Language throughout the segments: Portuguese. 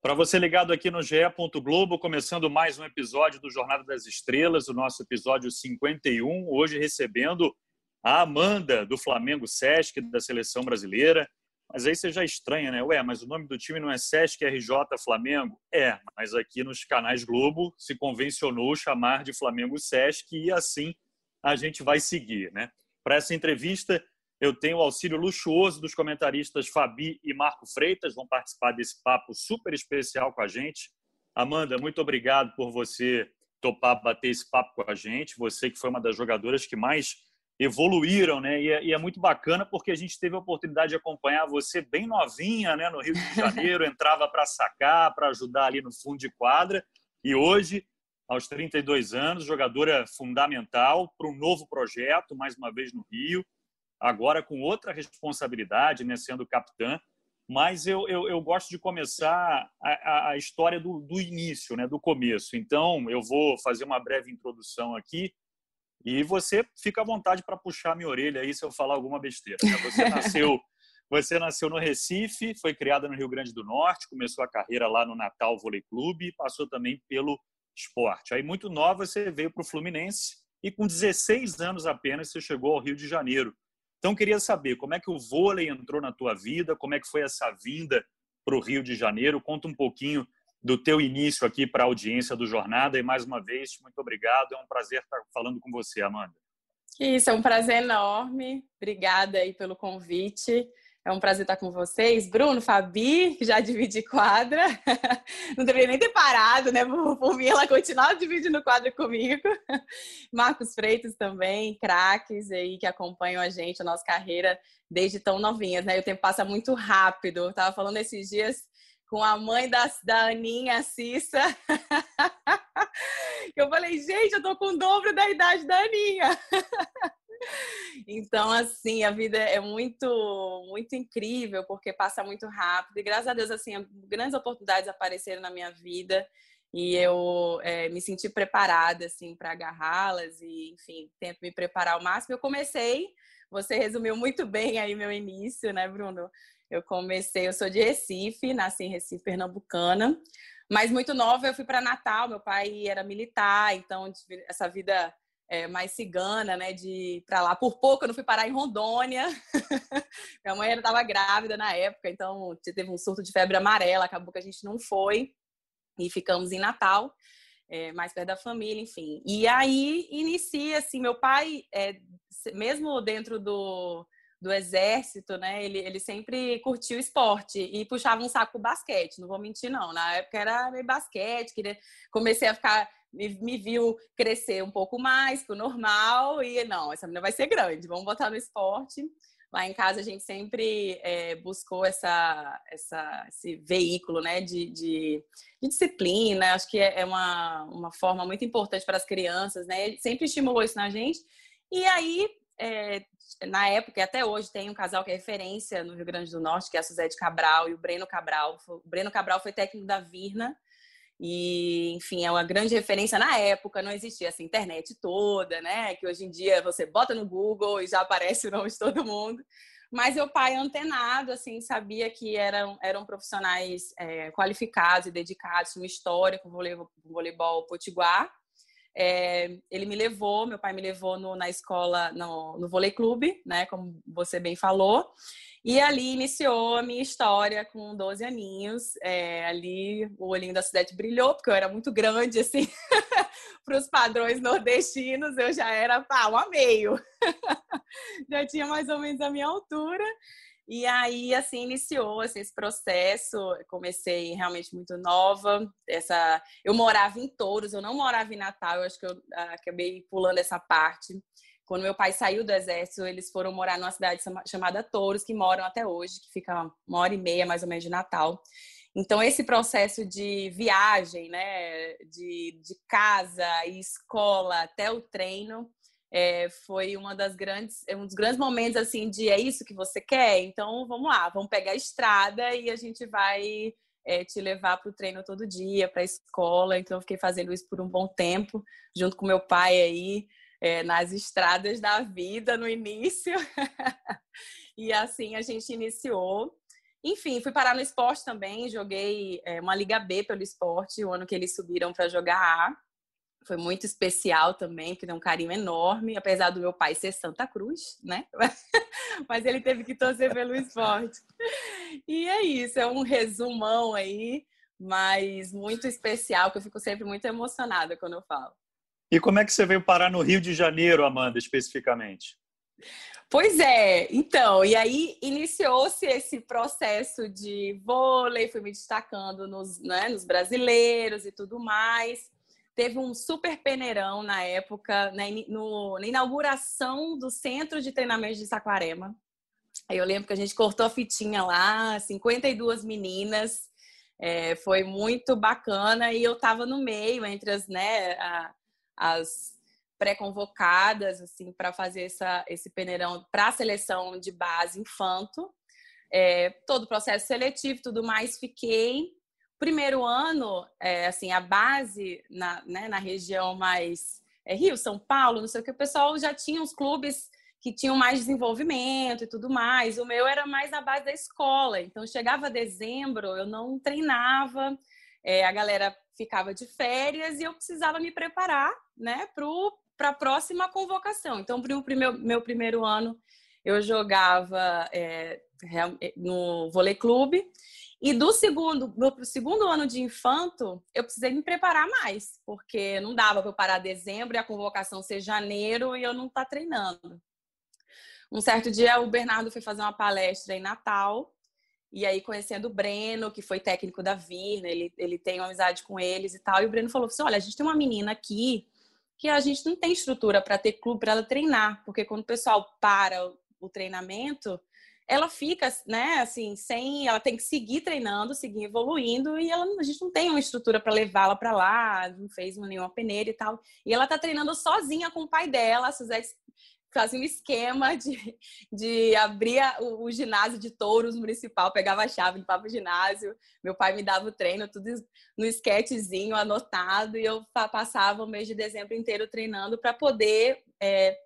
Para você ligado aqui no GE. Globo, começando mais um episódio do Jornada das Estrelas, o nosso episódio 51, hoje recebendo a Amanda do Flamengo Sesc, da seleção brasileira. Mas aí você já estranha, né? Ué, mas o nome do time não é Sesc RJ Flamengo? É, mas aqui nos canais Globo se convencionou chamar de Flamengo Sesc e assim a gente vai seguir, né? Para essa entrevista, eu tenho o auxílio luxuoso dos comentaristas Fabi e Marco Freitas, vão participar desse papo super especial com a gente. Amanda, muito obrigado por você topar bater esse papo com a gente. Você que foi uma das jogadoras que mais evoluíram, né? E é, e é, muito bacana porque a gente teve a oportunidade de acompanhar você bem novinha, né? No Rio de Janeiro, entrava para sacar, para ajudar ali no fundo de quadra. E hoje, aos 32 anos, jogadora fundamental para um novo projeto, mais uma vez no Rio agora com outra responsabilidade, né, sendo capitã. Mas eu, eu, eu gosto de começar a, a história do, do início, né, do começo. Então, eu vou fazer uma breve introdução aqui e você fica à vontade para puxar minha orelha aí se eu falar alguma besteira. Né? Você nasceu, você nasceu no Recife, foi criada no Rio Grande do Norte, começou a carreira lá no Natal Vôlei Clube, passou também pelo esporte. Aí, muito nova, você veio para o Fluminense e com 16 anos apenas você chegou ao Rio de Janeiro então, queria saber como é que o vôlei entrou na tua vida, como é que foi essa vinda para o Rio de Janeiro. Conta um pouquinho do teu início aqui para a audiência do Jornada. E, mais uma vez, muito obrigado. É um prazer estar falando com você, Amanda. Isso, é um prazer enorme. Obrigada aí pelo convite. É um prazer estar com vocês. Bruno, Fabi, que já divide quadra. Não deveria nem ter parado, né? Por, mim, ela continuava dividindo quadra comigo. Marcos Freitas também, craques aí que acompanham a gente, a nossa carreira desde tão novinhas, né? E o tempo passa muito rápido. Eu tava falando esses dias com a mãe da, da Aninha, a Cissa. eu falei, gente, eu tô com o dobro da idade da Aninha. Então, assim, a vida é muito, muito incrível, porque passa muito rápido. E graças a Deus, assim, grandes oportunidades apareceram na minha vida e eu é, me senti preparada, assim, para agarrá-las e, enfim, tento me preparar ao máximo. Eu comecei, você resumiu muito bem aí meu início, né, Bruno? Eu comecei, eu sou de Recife, nasci em Recife, pernambucana, mas muito nova eu fui para Natal, meu pai era militar, então essa vida é, mais cigana, né, de para lá. Por pouco eu não fui parar em Rondônia. Minha mãe estava grávida na época, então teve um surto de febre amarela, acabou que a gente não foi e ficamos em Natal, é, mais perto da família, enfim. E aí inicia assim, meu pai, é, mesmo dentro do do exército, né? Ele, ele sempre curtiu esporte e puxava um saco basquete, não vou mentir, não. Na época era meio basquete, queria... comecei a ficar me, me viu crescer um pouco mais que o normal e não, essa menina vai ser grande, vamos botar no esporte. Lá em casa a gente sempre é, buscou essa, essa, esse veículo né, de, de, de disciplina, acho que é, é uma, uma forma muito importante para as crianças, né? Sempre estimulou isso na gente. E aí, é, na época e até hoje, tem um casal que é referência no Rio Grande do Norte, que é a Suzete Cabral e o Breno Cabral. O Breno Cabral foi técnico da Virna e, enfim, é uma grande referência na época, não existia essa internet toda, né? Que hoje em dia você bota no Google e já aparece o nome de todo mundo. Mas meu pai, antenado, assim, sabia que eram, eram profissionais é, qualificados e dedicados, uma história com voleibol, voleibol potiguar. É, ele me levou, meu pai me levou no, na escola, no, no vôlei clube, né? Como você bem falou. E ali iniciou a minha história com 12 aninhos. É, ali o olhinho da cidade brilhou, porque eu era muito grande, assim, para os padrões nordestinos, eu já era pá, um meio. já tinha mais ou menos a minha altura. E aí, assim, iniciou assim, esse processo. Comecei realmente muito nova. Essa, eu morava em Touros, eu não morava em Natal. Eu acho que eu ah, acabei pulando essa parte. Quando meu pai saiu do exército, eles foram morar numa cidade chamada Touros, que moram até hoje, que fica uma hora e meia mais ou menos de Natal. Então, esse processo de viagem, né, de, de casa e escola até o treino, é, foi uma das grandes, um dos grandes momentos assim de é isso que você quer, então vamos lá, vamos pegar a estrada e a gente vai é, te levar para o treino todo dia, para a escola. Então, eu fiquei fazendo isso por um bom tempo, junto com meu pai aí é, nas estradas da vida no início. e assim a gente iniciou. enfim, fui parar no esporte também, joguei é, uma Liga B pelo esporte, o ano que eles subiram para jogar A. Foi muito especial também, que deu um carinho enorme, apesar do meu pai ser Santa Cruz, né? Mas ele teve que torcer pelo esporte. E é isso, é um resumão aí, mas muito especial, que eu fico sempre muito emocionada quando eu falo. E como é que você veio parar no Rio de Janeiro, Amanda, especificamente? Pois é, então, e aí iniciou-se esse processo de vôlei, fui me destacando nos, né, nos brasileiros e tudo mais. Teve um super peneirão na época, na, no, na inauguração do Centro de Treinamento de Saquarema. Eu lembro que a gente cortou a fitinha lá, 52 meninas, é, foi muito bacana e eu estava no meio entre as, né, a, as pré-convocadas assim para fazer essa, esse peneirão para a seleção de base infanto. É, todo o processo seletivo, tudo mais, fiquei. Primeiro ano, é, assim, a base na, né, na região mais é, Rio, São Paulo, não sei o que, o pessoal já tinha os clubes que tinham mais desenvolvimento e tudo mais. O meu era mais na base da escola. Então, chegava dezembro, eu não treinava, é, a galera ficava de férias e eu precisava me preparar né, para a próxima convocação. Então, para o meu primeiro ano, eu jogava é, no vôlei clube. E do segundo, meu segundo ano de infanto, eu precisei me preparar mais, porque não dava para eu parar dezembro e a convocação ser janeiro e eu não estar tá treinando. Um certo dia, o Bernardo foi fazer uma palestra em Natal, e aí conhecendo o Breno, que foi técnico da Virna, ele, ele tem uma amizade com eles e tal, e o Breno falou assim: olha, a gente tem uma menina aqui que a gente não tem estrutura para ter clube para ela treinar, porque quando o pessoal para o treinamento, ela fica, né, assim, sem, ela tem que seguir treinando, seguir evoluindo e ela, a gente não tem uma estrutura para levá-la para lá, não fez nenhuma peneira e tal. E ela tá treinando sozinha com o pai dela, a Suzette fazia um esquema de, de abrir o, o, ginásio de touros municipal, pegava a chave, limpava o ginásio, meu pai me dava o treino, tudo no esquetezinho anotado, e eu passava o mês de dezembro inteiro treinando para poder é,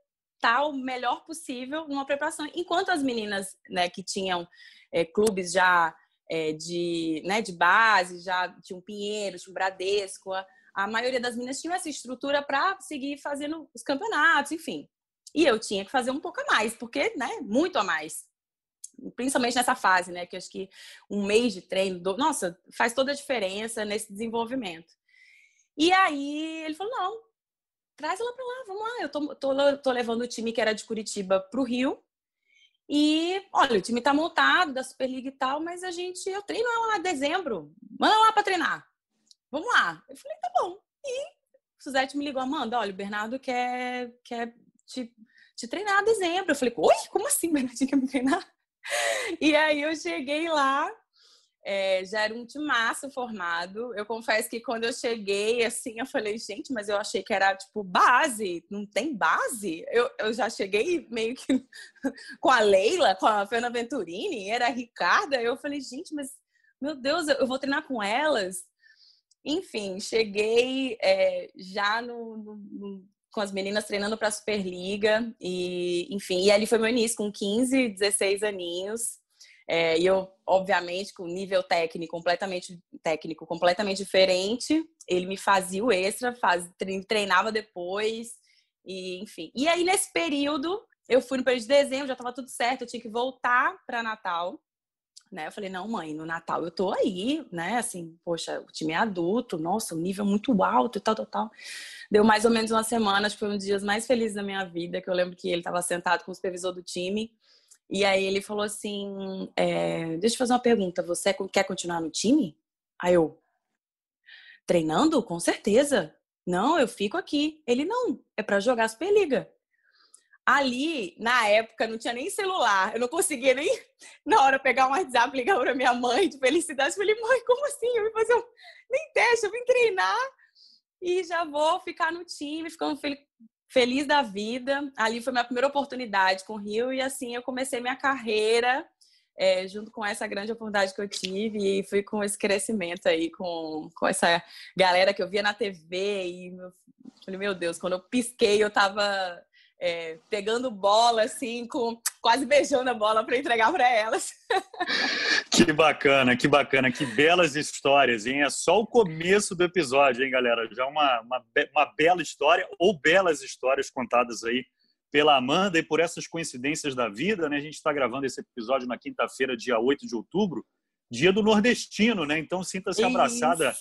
estar o melhor possível numa preparação. Enquanto as meninas né, que tinham é, clubes já é, de, né, de base, já tinham Pinheiros, tinham Bradesco, a, a maioria das meninas tinha essa estrutura para seguir fazendo os campeonatos, enfim. E eu tinha que fazer um pouco a mais, porque, né, muito a mais. Principalmente nessa fase, né, que acho que um mês de treino, do... nossa, faz toda a diferença nesse desenvolvimento. E aí ele falou: não, traz ela para lá, vamos lá. Eu tô, tô, tô, levando o time que era de Curitiba para o Rio. E olha, o time tá montado da Superliga e tal, mas a gente, eu treino ela lá em dezembro. Manda lá para treinar. Vamos lá. Eu falei, tá bom. E Suzete me ligou, Amanda, olha, o Bernardo quer, quer te, te treinar em dezembro. Eu falei, oi, como assim, Bernardinho quer me treinar? E aí eu cheguei lá, é, já era um timaço formado. Eu confesso que quando eu cheguei, assim, eu falei, gente, mas eu achei que era, tipo, base. Não tem base? Eu, eu já cheguei meio que com a Leila, com a Fernanda Venturini, era a Ricarda. Eu falei, gente, mas, meu Deus, eu vou treinar com elas? Enfim, cheguei é, já no, no, com as meninas treinando para a Superliga e, enfim, e ali foi meu início com 15, 16 aninhos. É, e eu, obviamente, com nível técnico completamente técnico completamente diferente, ele me fazia o extra, faz, treinava depois e, enfim. E aí nesse período, eu fui no período de dezembro, já estava tudo certo, eu tinha que voltar para Natal né? Eu falei, não, mãe, no Natal eu tô aí, né? Assim, poxa, o time é adulto, nossa, o nível muito alto e tal, tal, tal. Deu mais ou menos uma semana, acho que foi um dos dias mais felizes da minha vida, que eu lembro que ele estava sentado com o supervisor do time, e aí ele falou assim, é, deixa eu fazer uma pergunta, você quer continuar no time? Aí eu, treinando? Com certeza. Não, eu fico aqui. Ele, não, é para jogar Superliga ali, na época, não tinha nem celular. Eu não conseguia nem, na hora, pegar um WhatsApp, ligar para minha mãe de felicidade. Eu falei, mãe, como assim? Eu vim fazer um... nem teste, eu vim treinar e já vou ficar no time, ficando feliz da vida. Ali foi minha primeira oportunidade com o Rio e assim eu comecei minha carreira é, junto com essa grande oportunidade que eu tive e fui com esse crescimento aí, com, com essa galera que eu via na TV e meu, falei, meu Deus, quando eu pisquei eu tava é, pegando bola, assim, com quase beijando a bola para entregar para elas. Que bacana, que bacana, que belas histórias, hein? É só o começo do episódio, hein, galera? Já uma, uma, uma bela história, ou belas histórias contadas aí pela Amanda e por essas coincidências da vida, né? A gente está gravando esse episódio na quinta-feira, dia 8 de outubro, dia do nordestino, né? Então sinta-se abraçada,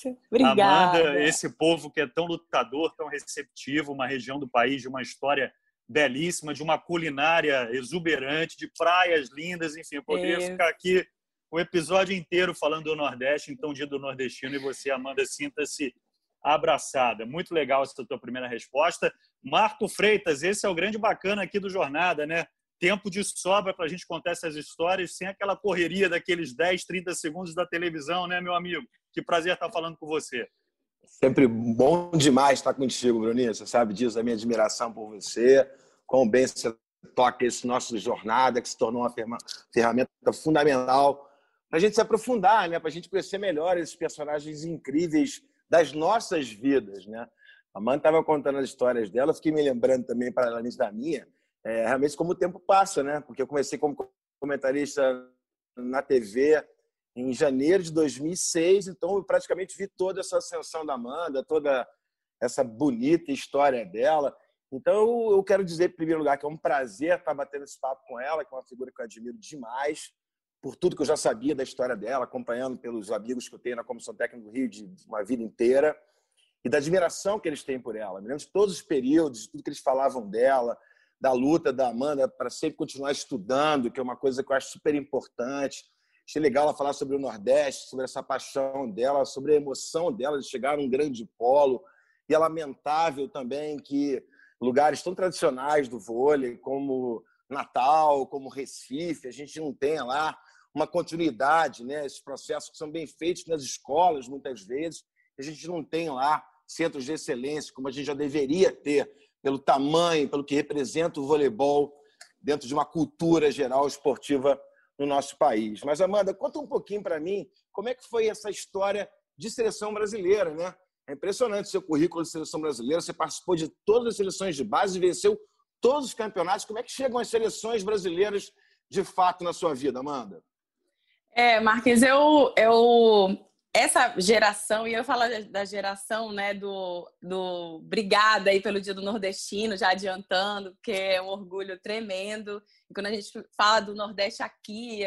Amanda, esse povo que é tão lutador, tão receptivo, uma região do país de uma história belíssima, de uma culinária exuberante, de praias lindas, enfim, eu poderia é. ficar aqui o episódio inteiro falando do Nordeste, então dia do nordestino, e você, Amanda, sinta-se abraçada. Muito legal essa tua primeira resposta. Marco Freitas, esse é o grande bacana aqui do Jornada, né? Tempo de sobra para a gente contar essas histórias sem aquela correria daqueles 10, 30 segundos da televisão, né, meu amigo? Que prazer estar falando com você. Sempre bom demais estar contigo, Bruninho. Você sabe disso, a minha admiração por você, quão bem você toca esse nosso jornada, que se tornou uma ferramenta fundamental para a gente se aprofundar, né? para a gente conhecer melhor esses personagens incríveis das nossas vidas. Né? A Amanda estava contando as histórias dela, fiquei me lembrando também, paralelamente da minha, é, realmente como o tempo passa, né? porque eu comecei como comentarista na TV em janeiro de 2006, então eu praticamente vi toda essa ascensão da Amanda, toda essa bonita história dela. Então eu quero dizer, em primeiro lugar, que é um prazer estar batendo esse papo com ela, que é uma figura que eu admiro demais por tudo que eu já sabia da história dela, acompanhando pelos amigos que eu tenho na Comissão Técnica do Rio de uma vida inteira, e da admiração que eles têm por ela. Me lembro de todos os períodos, tudo que eles falavam dela, da luta da Amanda para sempre continuar estudando, que é uma coisa que eu acho super importante. Achei legal ela falar sobre o Nordeste, sobre essa paixão dela, sobre a emoção dela de chegar num grande polo. E é lamentável também que lugares tão tradicionais do vôlei, como Natal, como Recife, a gente não tenha lá uma continuidade, né? Esses processos que são bem feitos nas escolas, muitas vezes, a gente não tem lá centros de excelência, como a gente já deveria ter, pelo tamanho, pelo que representa o voleibol dentro de uma cultura geral esportiva no nosso país. Mas, Amanda, conta um pouquinho para mim como é que foi essa história de seleção brasileira, né? É impressionante o seu currículo de seleção brasileira. Você participou de todas as seleções de base e venceu todos os campeonatos. Como é que chegam as seleções brasileiras de fato na sua vida, Amanda? É, Marques, eu, eu essa geração, e eu falo da geração né, do, do Brigada aí pelo Dia do Nordestino, já adiantando, porque é um orgulho tremendo. E quando a gente fala do Nordeste aqui,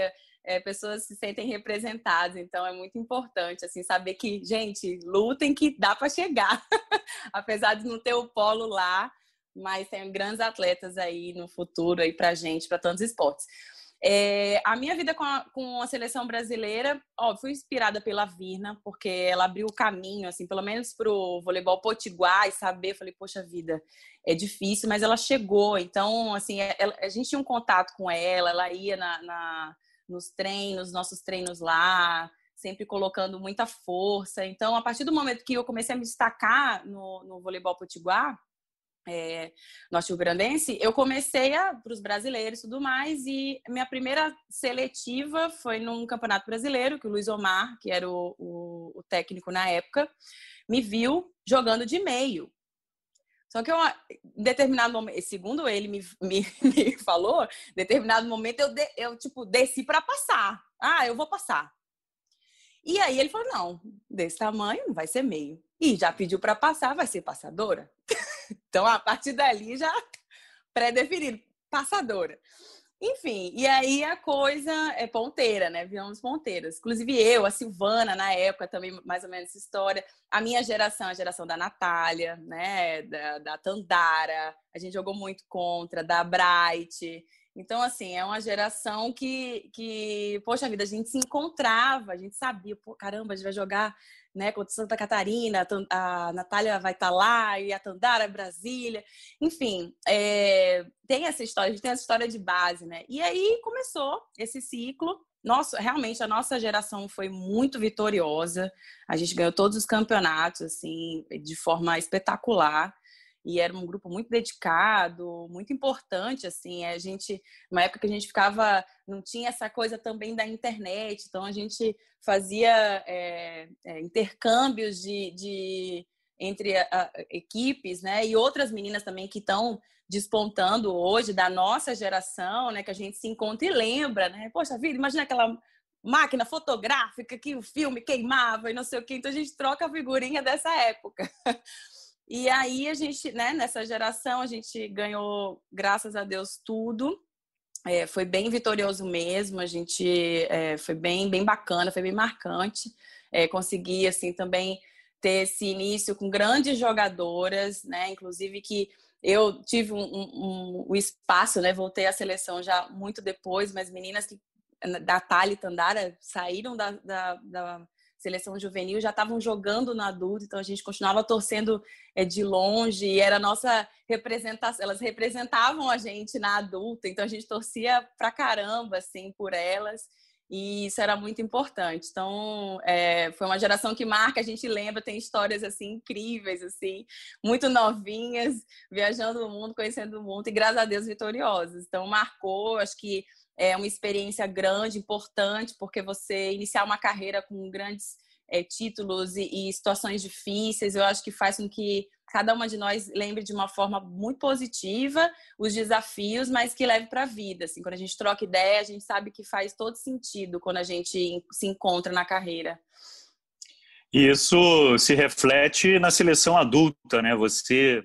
é, pessoas se sentem representadas, então é muito importante assim saber que, gente, lutem que dá para chegar. Apesar de não ter o polo lá, mas tem grandes atletas aí no futuro aí pra gente, para tantos esportes. É, a minha vida com a, com a seleção brasileira, ó, fui inspirada pela Virna, porque ela abriu o caminho, assim, pelo menos pro voleibol potiguar e saber, falei, poxa vida, é difícil, mas ela chegou, então, assim, ela, é, a gente tinha um contato com ela, ela ia na, na, nos treinos, nossos treinos lá, sempre colocando muita força, então, a partir do momento que eu comecei a me destacar no, no voleibol potiguar, é, norte-grandense, eu comecei para os brasileiros e tudo mais, e minha primeira seletiva foi num campeonato brasileiro, que o Luiz Omar, que era o, o, o técnico na época, me viu jogando de meio. Só que eu, em determinado momento, segundo ele me, me, me falou, em determinado momento eu, de, eu tipo, desci para passar. Ah, eu vou passar. E aí ele falou: não, desse tamanho vai ser meio. E já pediu para passar, vai ser passadora. Então, a partir dali já pré-definido, passadora. Enfim, e aí a coisa é ponteira, né? Viramos ponteiras. Inclusive eu, a Silvana, na época, também mais ou menos essa história. A minha geração, a geração da Natália, né? Da, da Tandara, a gente jogou muito contra, da Bright. Então, assim, é uma geração que, que, poxa vida, a gente se encontrava, a gente sabia, pô, caramba, a gente vai jogar né, contra Santa Catarina, a Natália vai estar tá lá, e a Tandara, Brasília, enfim, é, tem essa história, a gente tem essa história de base, né? E aí começou esse ciclo. Nossa, realmente a nossa geração foi muito vitoriosa. A gente ganhou todos os campeonatos assim de forma espetacular e era um grupo muito dedicado, muito importante, assim, a gente, uma época que a gente ficava, não tinha essa coisa também da internet, então a gente fazia é, é, intercâmbios de, de entre a, a, equipes, né, e outras meninas também que estão despontando hoje da nossa geração, né, que a gente se encontra e lembra, né? Poxa vida, imagina aquela máquina fotográfica que o filme queimava e não sei o quê. Então a gente troca a figurinha dessa época. E aí a gente, né, nessa geração, a gente ganhou, graças a Deus, tudo. É, foi bem vitorioso mesmo, a gente é, foi bem, bem bacana, foi bem marcante. É, consegui, assim, também ter esse início com grandes jogadoras, né? Inclusive que eu tive um, um, um, espaço, né? Voltei à seleção já muito depois, mas meninas que da Thali Tandara saíram da, da, da seleção juvenil já estavam jogando na adulto, então a gente continuava torcendo é, de longe e era nossa representação, elas representavam a gente na adulta, então a gente torcia pra caramba assim por elas e isso era muito importante. Então é, foi uma geração que marca, a gente lembra, tem histórias assim incríveis assim, muito novinhas, viajando o mundo, conhecendo o mundo e graças a Deus vitoriosas. Então marcou, acho que é uma experiência grande, importante, porque você iniciar uma carreira com grandes é, títulos e, e, situações difíceis, eu acho que faz com que cada uma de nós lembre de uma forma muito positiva os desafios, mas que leve para a vida. Assim, quando a gente troca ideia, a gente sabe que faz todo sentido quando a gente se encontra na carreira. Isso se reflete na seleção adulta, né? Você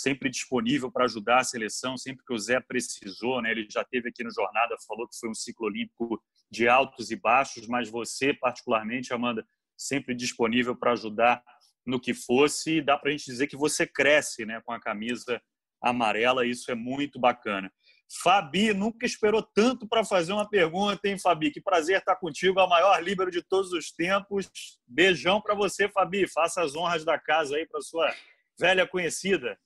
sempre disponível para ajudar a seleção, sempre que o Zé precisou, né? Ele já teve aqui no Jornada, falou que foi um ciclo olímpico de altos e baixos, mas você, particularmente, Amanda, sempre disponível para ajudar no que fosse, e dá para a gente dizer que você cresce né, com a camisa amarela, isso é muito bacana. Fabi, nunca esperou tanto para fazer uma pergunta, hein, Fabi? Que prazer estar contigo, a maior líbero de todos os tempos. Beijão para você, Fabi. Faça as honras da casa aí para sua velha conhecida.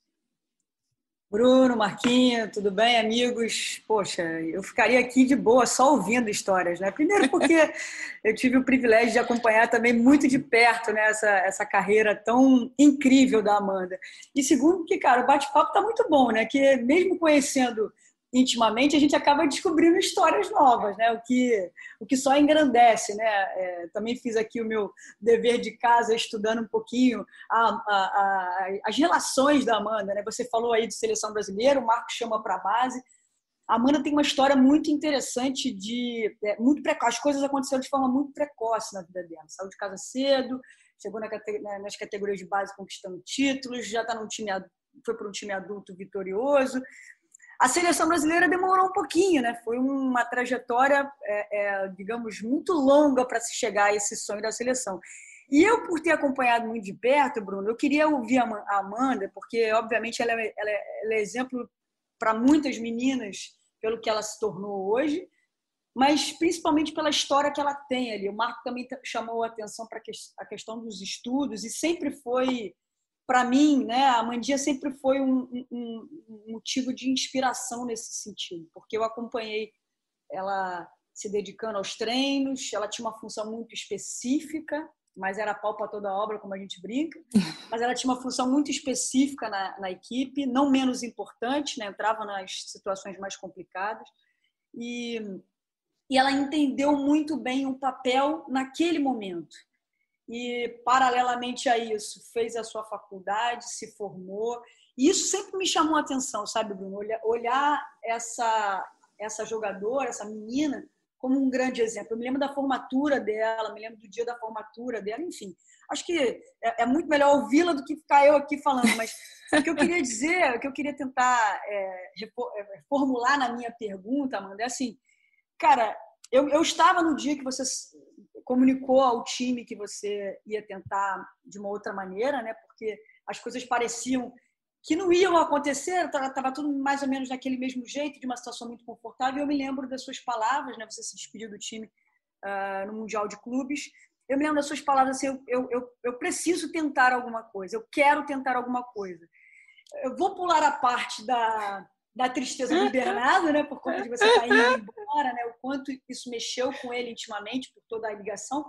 Bruno, Marquinho, tudo bem, amigos? Poxa, eu ficaria aqui de boa só ouvindo histórias, né? Primeiro porque eu tive o privilégio de acompanhar também muito de perto né, essa, essa carreira tão incrível da Amanda. E segundo que, cara, o bate-papo tá muito bom, né? Que mesmo conhecendo intimamente, a gente acaba descobrindo histórias novas, né? O que, o que só engrandece, né? É, também fiz aqui o meu dever de casa, estudando um pouquinho a, a, a, as relações da Amanda, né? Você falou aí de seleção brasileira, o Marco chama para a base. A Amanda tem uma história muito interessante de é, muito precoce. As coisas aconteceram de forma muito precoce na vida dela. Saiu de casa cedo, chegou na, nas categorias de base conquistando títulos, já está num time foi para um time adulto vitorioso, a seleção brasileira demorou um pouquinho, né? Foi uma trajetória, é, é, digamos, muito longa para se chegar a esse sonho da seleção. E eu, por ter acompanhado muito de perto, Bruno, eu queria ouvir a Amanda, porque, obviamente, ela é, ela é, ela é exemplo para muitas meninas pelo que ela se tornou hoje, mas principalmente pela história que ela tem ali. O Marco também chamou a atenção para a questão dos estudos e sempre foi para mim, né, a Mandia sempre foi um, um, um, motivo de inspiração nesse sentido, porque eu acompanhei ela se dedicando aos treinos, ela tinha uma função muito específica, mas era pau para toda obra, como a gente brinca, mas ela tinha uma função muito específica na, na equipe, não menos importante, né, entrava nas situações mais complicadas, e, e ela entendeu muito bem o papel naquele momento e, paralelamente a isso, fez a sua faculdade, se formou. E isso sempre me chamou a atenção, sabe, Bruno? Olhar essa, essa jogadora, essa menina, como um grande exemplo. Eu me lembro da formatura dela, me lembro do dia da formatura dela, enfim. Acho que é, é muito melhor ouvi-la do que ficar eu aqui falando, mas o que eu queria dizer, o que eu queria tentar é, é formular na minha pergunta, Amanda, é assim, cara, eu, eu estava no dia que você comunicou ao time que você ia tentar de uma outra maneira, né? Porque as coisas pareciam que não iam acontecer, estava tudo mais ou menos daquele mesmo jeito, de uma situação muito confortável. Eu me lembro das suas palavras, né? Você se despediu do time uh, no Mundial de Clubes. Eu me lembro das suas palavras assim: eu, eu, eu preciso tentar alguma coisa, eu quero tentar alguma coisa. Eu vou pular a parte da, da tristeza do Bernardo, né, por conta de você estar tá indo embora, né, o quanto isso mexeu com ele intimamente por toda a ligação.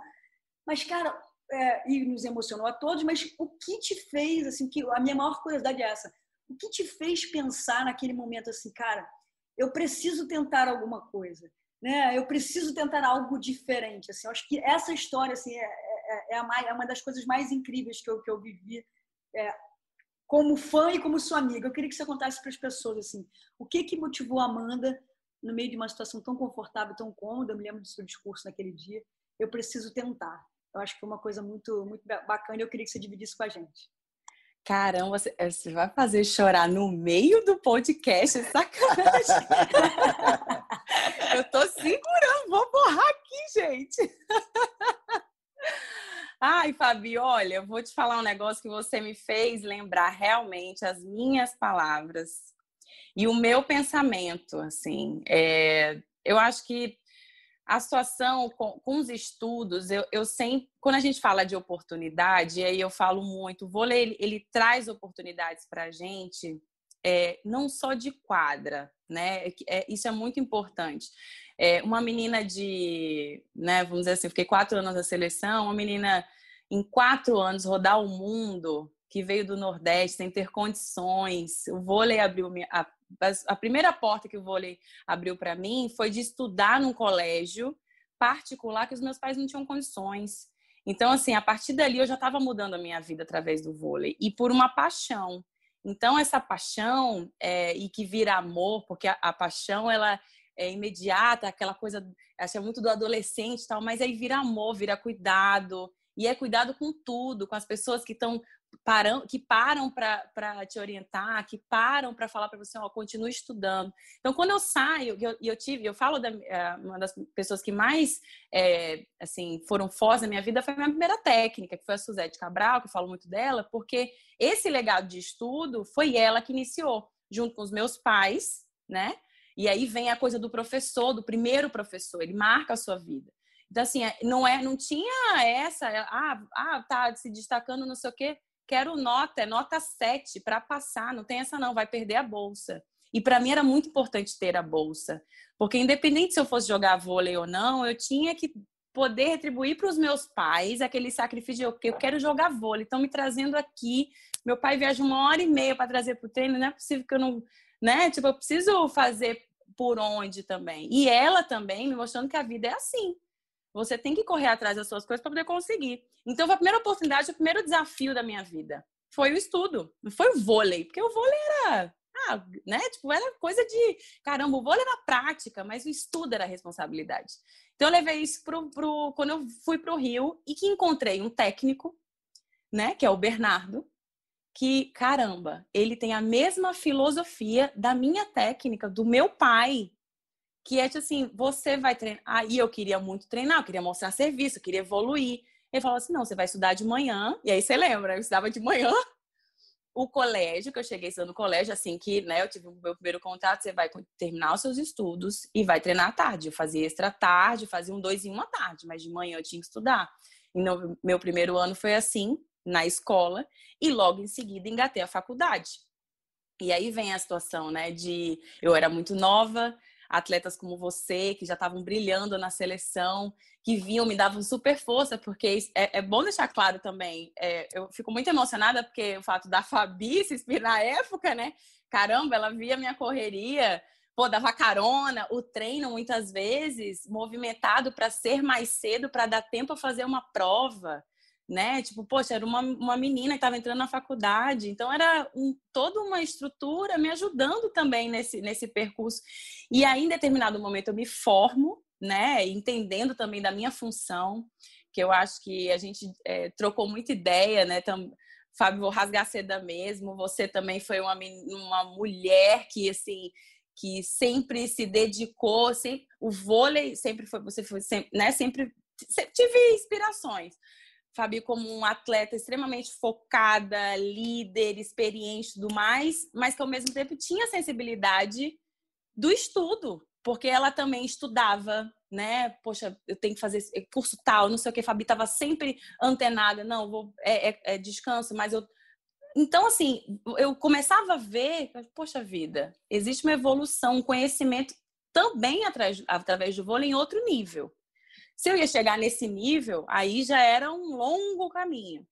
Mas, cara, é, e nos emocionou a todos, mas o que te fez, assim, que a minha maior curiosidade é essa, o que te fez pensar naquele momento assim, cara, eu preciso tentar alguma coisa, né? Eu preciso tentar algo diferente, assim. Eu acho que essa história, assim, é, é, é, mais, é uma das coisas mais incríveis que eu, que eu vivi é, como fã e como sua amiga, eu queria que você contasse para as pessoas assim, o que que motivou a Amanda no meio de uma situação tão confortável, tão cômoda, eu me lembro do seu discurso naquele dia, eu preciso tentar. Eu acho que foi uma coisa muito muito bacana eu queria que você dividisse com a gente. Caramba, você vai fazer chorar no meio do podcast, é sacanagem. eu tô segurando, vou borrar aqui, gente. Ai, Fabi, olha, eu vou te falar um negócio que você me fez lembrar realmente as minhas palavras e o meu pensamento, assim. É, eu acho que a situação com, com os estudos, eu, eu sempre, quando a gente fala de oportunidade, aí eu falo muito, o vôlei, ele, ele traz oportunidades para a gente, é, não só de quadra, né? É, é, isso é muito importante. É, uma menina de, né, vamos dizer assim, fiquei quatro anos na seleção, uma menina em quatro anos rodar o mundo, que veio do Nordeste sem ter condições, o vôlei abriu a a primeira porta que o vôlei abriu para mim foi de estudar num colégio particular que os meus pais não tinham condições. Então, assim, a partir dali eu já estava mudando a minha vida através do vôlei e por uma paixão. Então, essa paixão é, e que vira amor, porque a, a, paixão ela é imediata, aquela coisa, acho é muito do adolescente, tal, mas aí vira amor, vira cuidado e é cuidado com tudo, com as pessoas que estão param, que param para te orientar, que param para falar para você, ó, continue estudando. Então, quando eu saio, e eu, eu, tive, eu falo da é, uma das pessoas que mais é, assim foram fortes na minha vida foi a minha primeira técnica, que foi a Suzete Cabral, que eu falo muito dela, porque esse legado de estudo foi ela que iniciou, junto com os meus pais, né? E aí vem a coisa do professor, do primeiro professor, ele marca a sua vida. Então, assim, é, não, é, não tinha essa, ah, ah, tá se destacando, não sei o quê quero nota, é nota 7 para passar, não tem essa não, vai perder a bolsa. E para mim era muito importante ter a bolsa, porque independente se eu fosse jogar vôlei ou não, eu tinha que poder retribuir para os meus pais aquele sacrifício de eu quero jogar vôlei, estão me trazendo aqui. Meu pai viaja uma hora e meia para trazer para o treino, não é possível que eu não, né? Tipo, eu preciso fazer por onde também. E ela também me mostrando que a vida é assim. Você tem que correr atrás das suas coisas para poder conseguir. Então, foi a primeira oportunidade, o primeiro desafio da minha vida. Foi o estudo, não foi o vôlei, porque o vôlei era, ah, né? Tipo, era coisa de, caramba, o vôlei era prática, mas o estudo era responsabilidade. Então, eu levei isso pro, pro quando eu fui para o Rio e que encontrei um técnico, né? Que é o Bernardo, que, caramba, ele tem a mesma filosofia da minha técnica, do meu pai que é tipo assim, você vai treinar. Aí eu queria muito treinar, eu queria mostrar serviço, eu queria evoluir. Ele falou assim: não, você vai estudar de manhã. E aí você lembra, eu estudava de manhã. O colégio, que eu cheguei estudando no colégio, assim que né, eu tive o meu primeiro contato, você vai terminar os seus estudos e vai treinar à tarde. Eu fazia extra tarde, fazia um dois em uma tarde, mas de manhã eu tinha que estudar. Meu primeiro ano foi assim, na escola, e logo em seguida engatei a faculdade. E aí vem a situação, né, de eu era muito nova, atletas como você, que já estavam brilhando na seleção, que vinham, me davam super força, porque é, é bom deixar claro também. É, eu fico muito emocionada porque o fato da Fabi se inspirar na época, né? Caramba, ela via minha correria, pô, dava carona, o treino muitas vezes movimentado para ser mais cedo, para dar tempo a fazer uma prova né? Tipo, poxa, era uma, uma menina que estava entrando na faculdade, então era um, toda uma estrutura me ajudando também nesse, nesse percurso. E aí, em determinado momento, eu me formo, né? Entendendo também da minha função, que eu acho que a gente é, trocou muita ideia, né? Tam, Fábio, vou rasgar seda mesmo. Você também foi uma, uma mulher que, assim, que sempre se dedicou, assim, o vôlei sempre foi, você foi sempre, né? Sempre, sempre tive inspirações. Fabi como um atleta extremamente focada, líder, experiente e tudo mais, mas que ao mesmo tempo tinha sensibilidade do estudo, porque ela também estudava, né? Poxa, eu tenho que fazer curso tal, não sei o que. Fabi estava sempre antenada, não, vou é, é, é, descanso, mas eu. Então, assim, eu começava a ver, poxa vida, existe uma evolução, um conhecimento também através, através do vôlei em outro nível. Se eu ia chegar nesse nível, aí já era um longo caminho.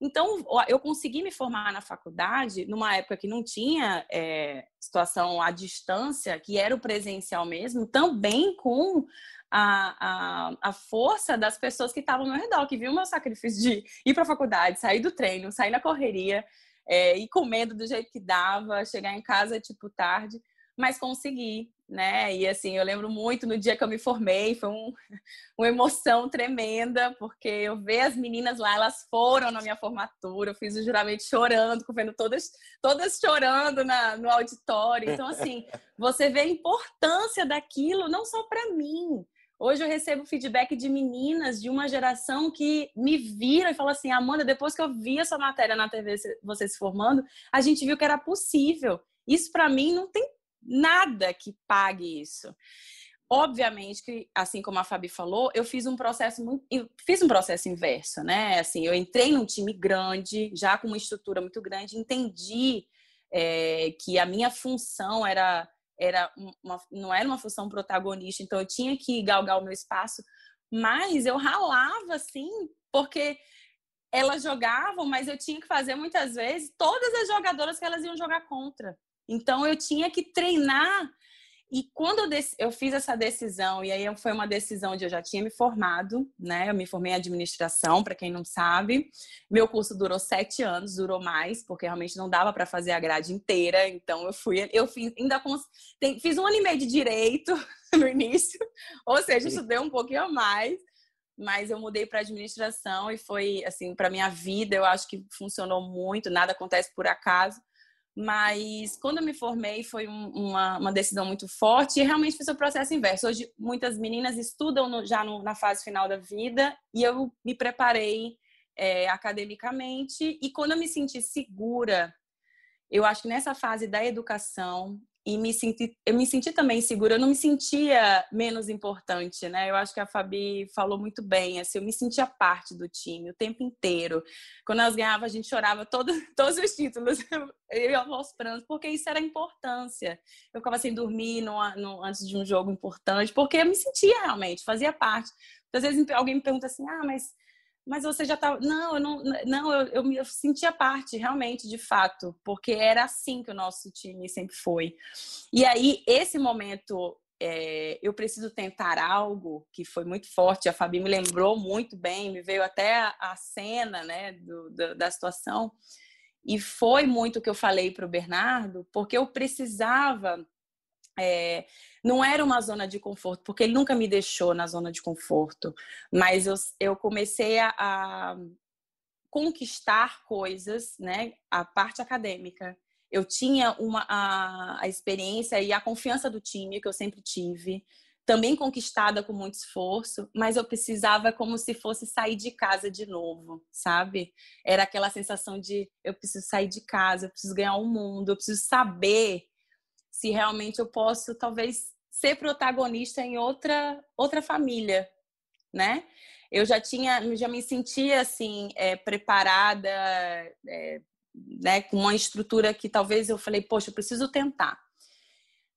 Então, eu consegui me formar na faculdade numa época que não tinha é, situação à distância, que era o presencial mesmo, também com a, a, a força das pessoas que estavam ao meu redor, que viu o meu sacrifício de ir para a faculdade, sair do treino, sair na correria. é, ir comendo do jeito que dava, chegar em casa tipo tarde, mas consegui, né? E assim, eu lembro muito no dia que eu me formei, foi um, uma emoção tremenda, porque eu ver as meninas lá, elas foram na minha formatura, eu fiz o juramento chorando, vendo todas, todas chorando na, no auditório. Então, assim, você vê a importância daquilo, não só para mim. Hoje eu recebo feedback de meninas de uma geração que me viram e falam assim: Amanda, depois que eu vi essa matéria na TV, você se formando, a gente viu que era possível. Isso para mim não tem nada que pague isso. Obviamente que, assim como a Fabi falou, eu fiz um processo muito, fiz um processo inverso, né? Assim, eu entrei num time grande, já com uma estrutura muito grande, entendi é, que a minha função era era uma, não era uma função protagonista, então eu tinha que galgar o meu espaço, mas eu ralava assim, porque elas jogavam, mas eu tinha que fazer muitas vezes todas as jogadoras que elas iam jogar contra. Então eu tinha que treinar. E quando eu, eu, fiz essa decisão, e aí foi uma decisão onde eu já tinha me formado, né? Eu me formei em administração, para quem não sabe. Meu curso durou sete anos, durou mais, porque realmente não dava para fazer a grade inteira. Então eu fui, eu fiz, ainda tem, fiz um ano e meio de direito no início, ou seja, estudei um pouquinho a mais mas eu mudei para administração e foi assim para minha vida eu acho que funcionou muito nada acontece por acaso mas quando eu me formei foi um, uma, uma, decisão muito forte e realmente fiz o processo inverso. Hoje muitas meninas estudam no, já no, na fase final da vida e eu me preparei é, academicamente e quando eu me senti segura, eu acho que nessa fase da educação e me senti, eu me senti também segura, eu não me sentia menos importante, né? Eu acho que a Fabi falou muito bem, assim, eu me sentia parte do time o tempo inteiro. Quando nós ganhávamos, a gente chorava todo, todos os títulos, eu ia aos prantos, porque isso era importância. Eu ficava sem dormir no, no, antes de um jogo importante, porque eu me sentia realmente, fazia parte. Às vezes alguém me pergunta assim, ah, mas mas você já estava. Não, eu não, não eu, eu me sentia parte, realmente, de fato, porque era assim que o nosso time sempre foi. E aí, esse momento, é, eu preciso tentar algo que foi muito forte. A Fabi me lembrou muito bem, me veio até a, a cena né, do, do, da situação. E foi muito o que eu falei para o Bernardo, porque eu precisava é, não era uma zona de conforto, porque ele nunca me deixou na zona de conforto, mas eu, eu comecei a, a conquistar coisas, né? A parte acadêmica. Eu tinha uma, a, a experiência e a confiança do time que eu sempre tive, também conquistada com muito esforço, mas eu precisava como se fosse sair de casa de novo, sabe? Era aquela sensação de eu preciso sair de casa, eu preciso ganhar o um mundo, eu preciso saber se realmente eu posso talvez ser protagonista em outra outra família, né? Eu já tinha, já me sentia assim é, preparada, é, né, com uma estrutura que talvez eu falei, poxa, eu preciso tentar.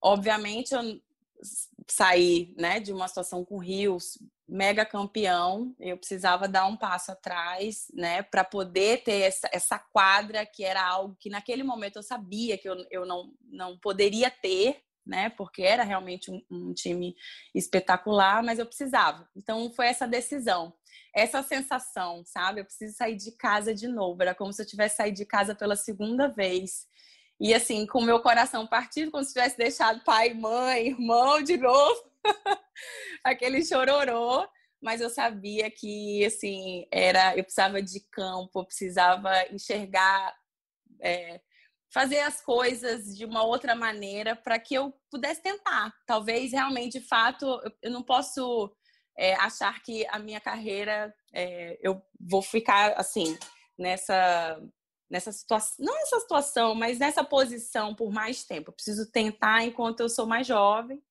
Obviamente eu saí, né, de uma situação com Rios mega campeão, eu precisava dar um passo atrás, né, para poder ter essa, essa quadra que era algo que naquele momento eu sabia que eu, eu não, não poderia ter, né, porque era realmente um, um time espetacular, mas eu precisava. Então foi essa decisão, essa sensação, sabe? Eu preciso sair de casa de novo, era como se eu tivesse saído de casa pela segunda vez. E assim, com o meu coração partido, como se tivesse deixado pai, mãe, irmão de novo aquele chororô, mas eu sabia que assim era, eu precisava de campo, eu precisava enxergar, é, fazer as coisas de uma outra maneira para que eu pudesse tentar. Talvez realmente, de fato, eu não posso é, achar que a minha carreira é, eu vou ficar assim nessa nessa situação, não nessa situação, mas nessa posição por mais tempo. Eu preciso tentar enquanto eu sou mais jovem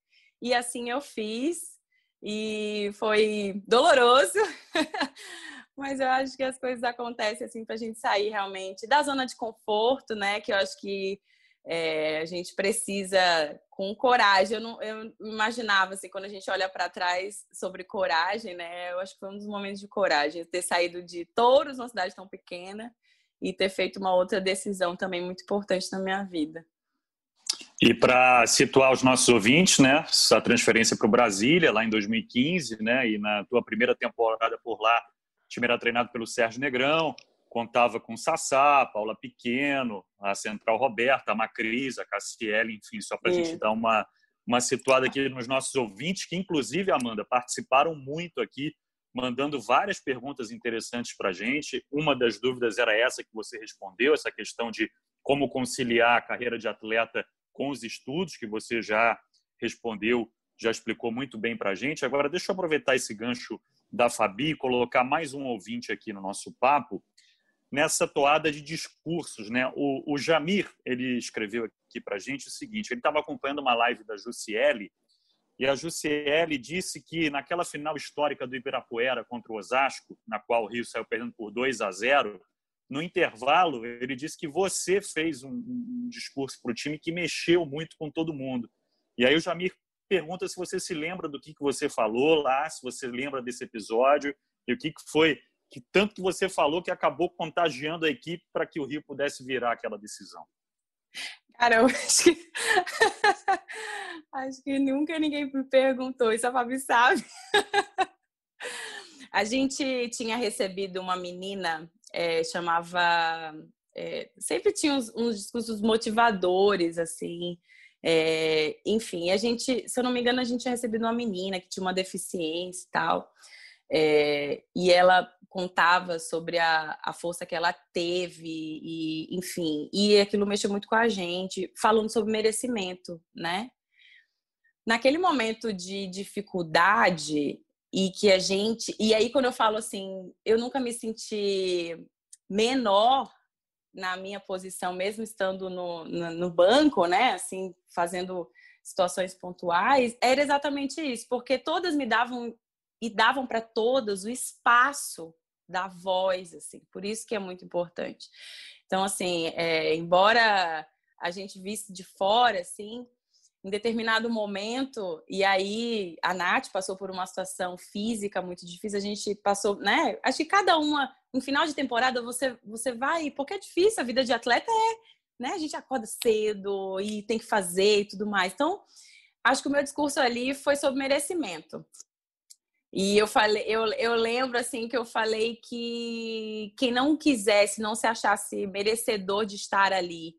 e assim eu fiz e foi doloroso, mas eu acho que as coisas acontecem assim para a gente sair realmente da zona de conforto, né? Que eu acho que é, a gente precisa com coragem. Eu não eu imaginava assim quando a gente olha para trás sobre coragem, né? Eu acho que foi um dos momentos de coragem ter saído de Touros, uma cidade tão pequena, e ter feito uma outra decisão também muito importante na minha vida. E para situar os nossos ouvintes, né, essa transferência para o Brasília lá em 2015, né, e na tua primeira temporada por lá, o time era treinado pelo Sérgio Negrão, contava com Sassá, Paula Pequeno, a Central Roberta, a Macris, a Cassiele, enfim, só para a gente dar uma, uma situada aqui nos nossos ouvintes, que inclusive, Amanda, participaram muito aqui, mandando várias perguntas interessantes para a gente. Uma das dúvidas era essa que você respondeu, essa questão de como conciliar a carreira de atleta com os estudos, que você já respondeu, já explicou muito bem para a gente. Agora, deixa eu aproveitar esse gancho da Fabi e colocar mais um ouvinte aqui no nosso papo nessa toada de discursos. Né? O, o Jamir ele escreveu aqui para a gente o seguinte: ele estava acompanhando uma live da Jussiele e a Jussiele disse que naquela final histórica do Ibirapuera contra o Osasco, na qual o Rio saiu perdendo por 2 a 0, no intervalo ele disse que você fez um, um discurso para o time que mexeu muito com todo mundo. E aí o Jamir pergunta se você se lembra do que, que você falou lá, se você lembra desse episódio e o que, que foi que tanto que você falou que acabou contagiando a equipe para que o Rio pudesse virar aquela decisão? Cara, eu acho que acho que nunca ninguém me perguntou, isso a Fabi sabe. a gente tinha recebido uma menina, é, chamava. É, sempre tinha uns, uns, discursos motivadores, assim. É, enfim, a gente, se eu não me engano, a gente tinha recebido uma menina que tinha uma deficiência e tal. É, e ela contava sobre a, a força que ela teve e enfim e aquilo mexeu muito com a gente falando sobre merecimento né naquele momento de dificuldade e que a gente e aí quando eu falo assim eu nunca me senti menor na minha posição mesmo estando no, no, no banco né assim fazendo situações pontuais era exatamente isso porque todas me davam e davam para todas o espaço da voz, assim. Por isso que é muito importante. Então, assim, é, embora a gente visse de fora, assim, em determinado momento, e aí a Nath passou por uma situação física muito difícil, a gente passou, né? Acho que cada uma, no final de temporada, você, você vai, porque é difícil, a vida de atleta é, né? A gente acorda cedo e tem que fazer e tudo mais. Então, acho que o meu discurso ali foi sobre merecimento. E eu falei, eu, eu lembro assim que eu falei que quem não quisesse, não se achasse merecedor de estar ali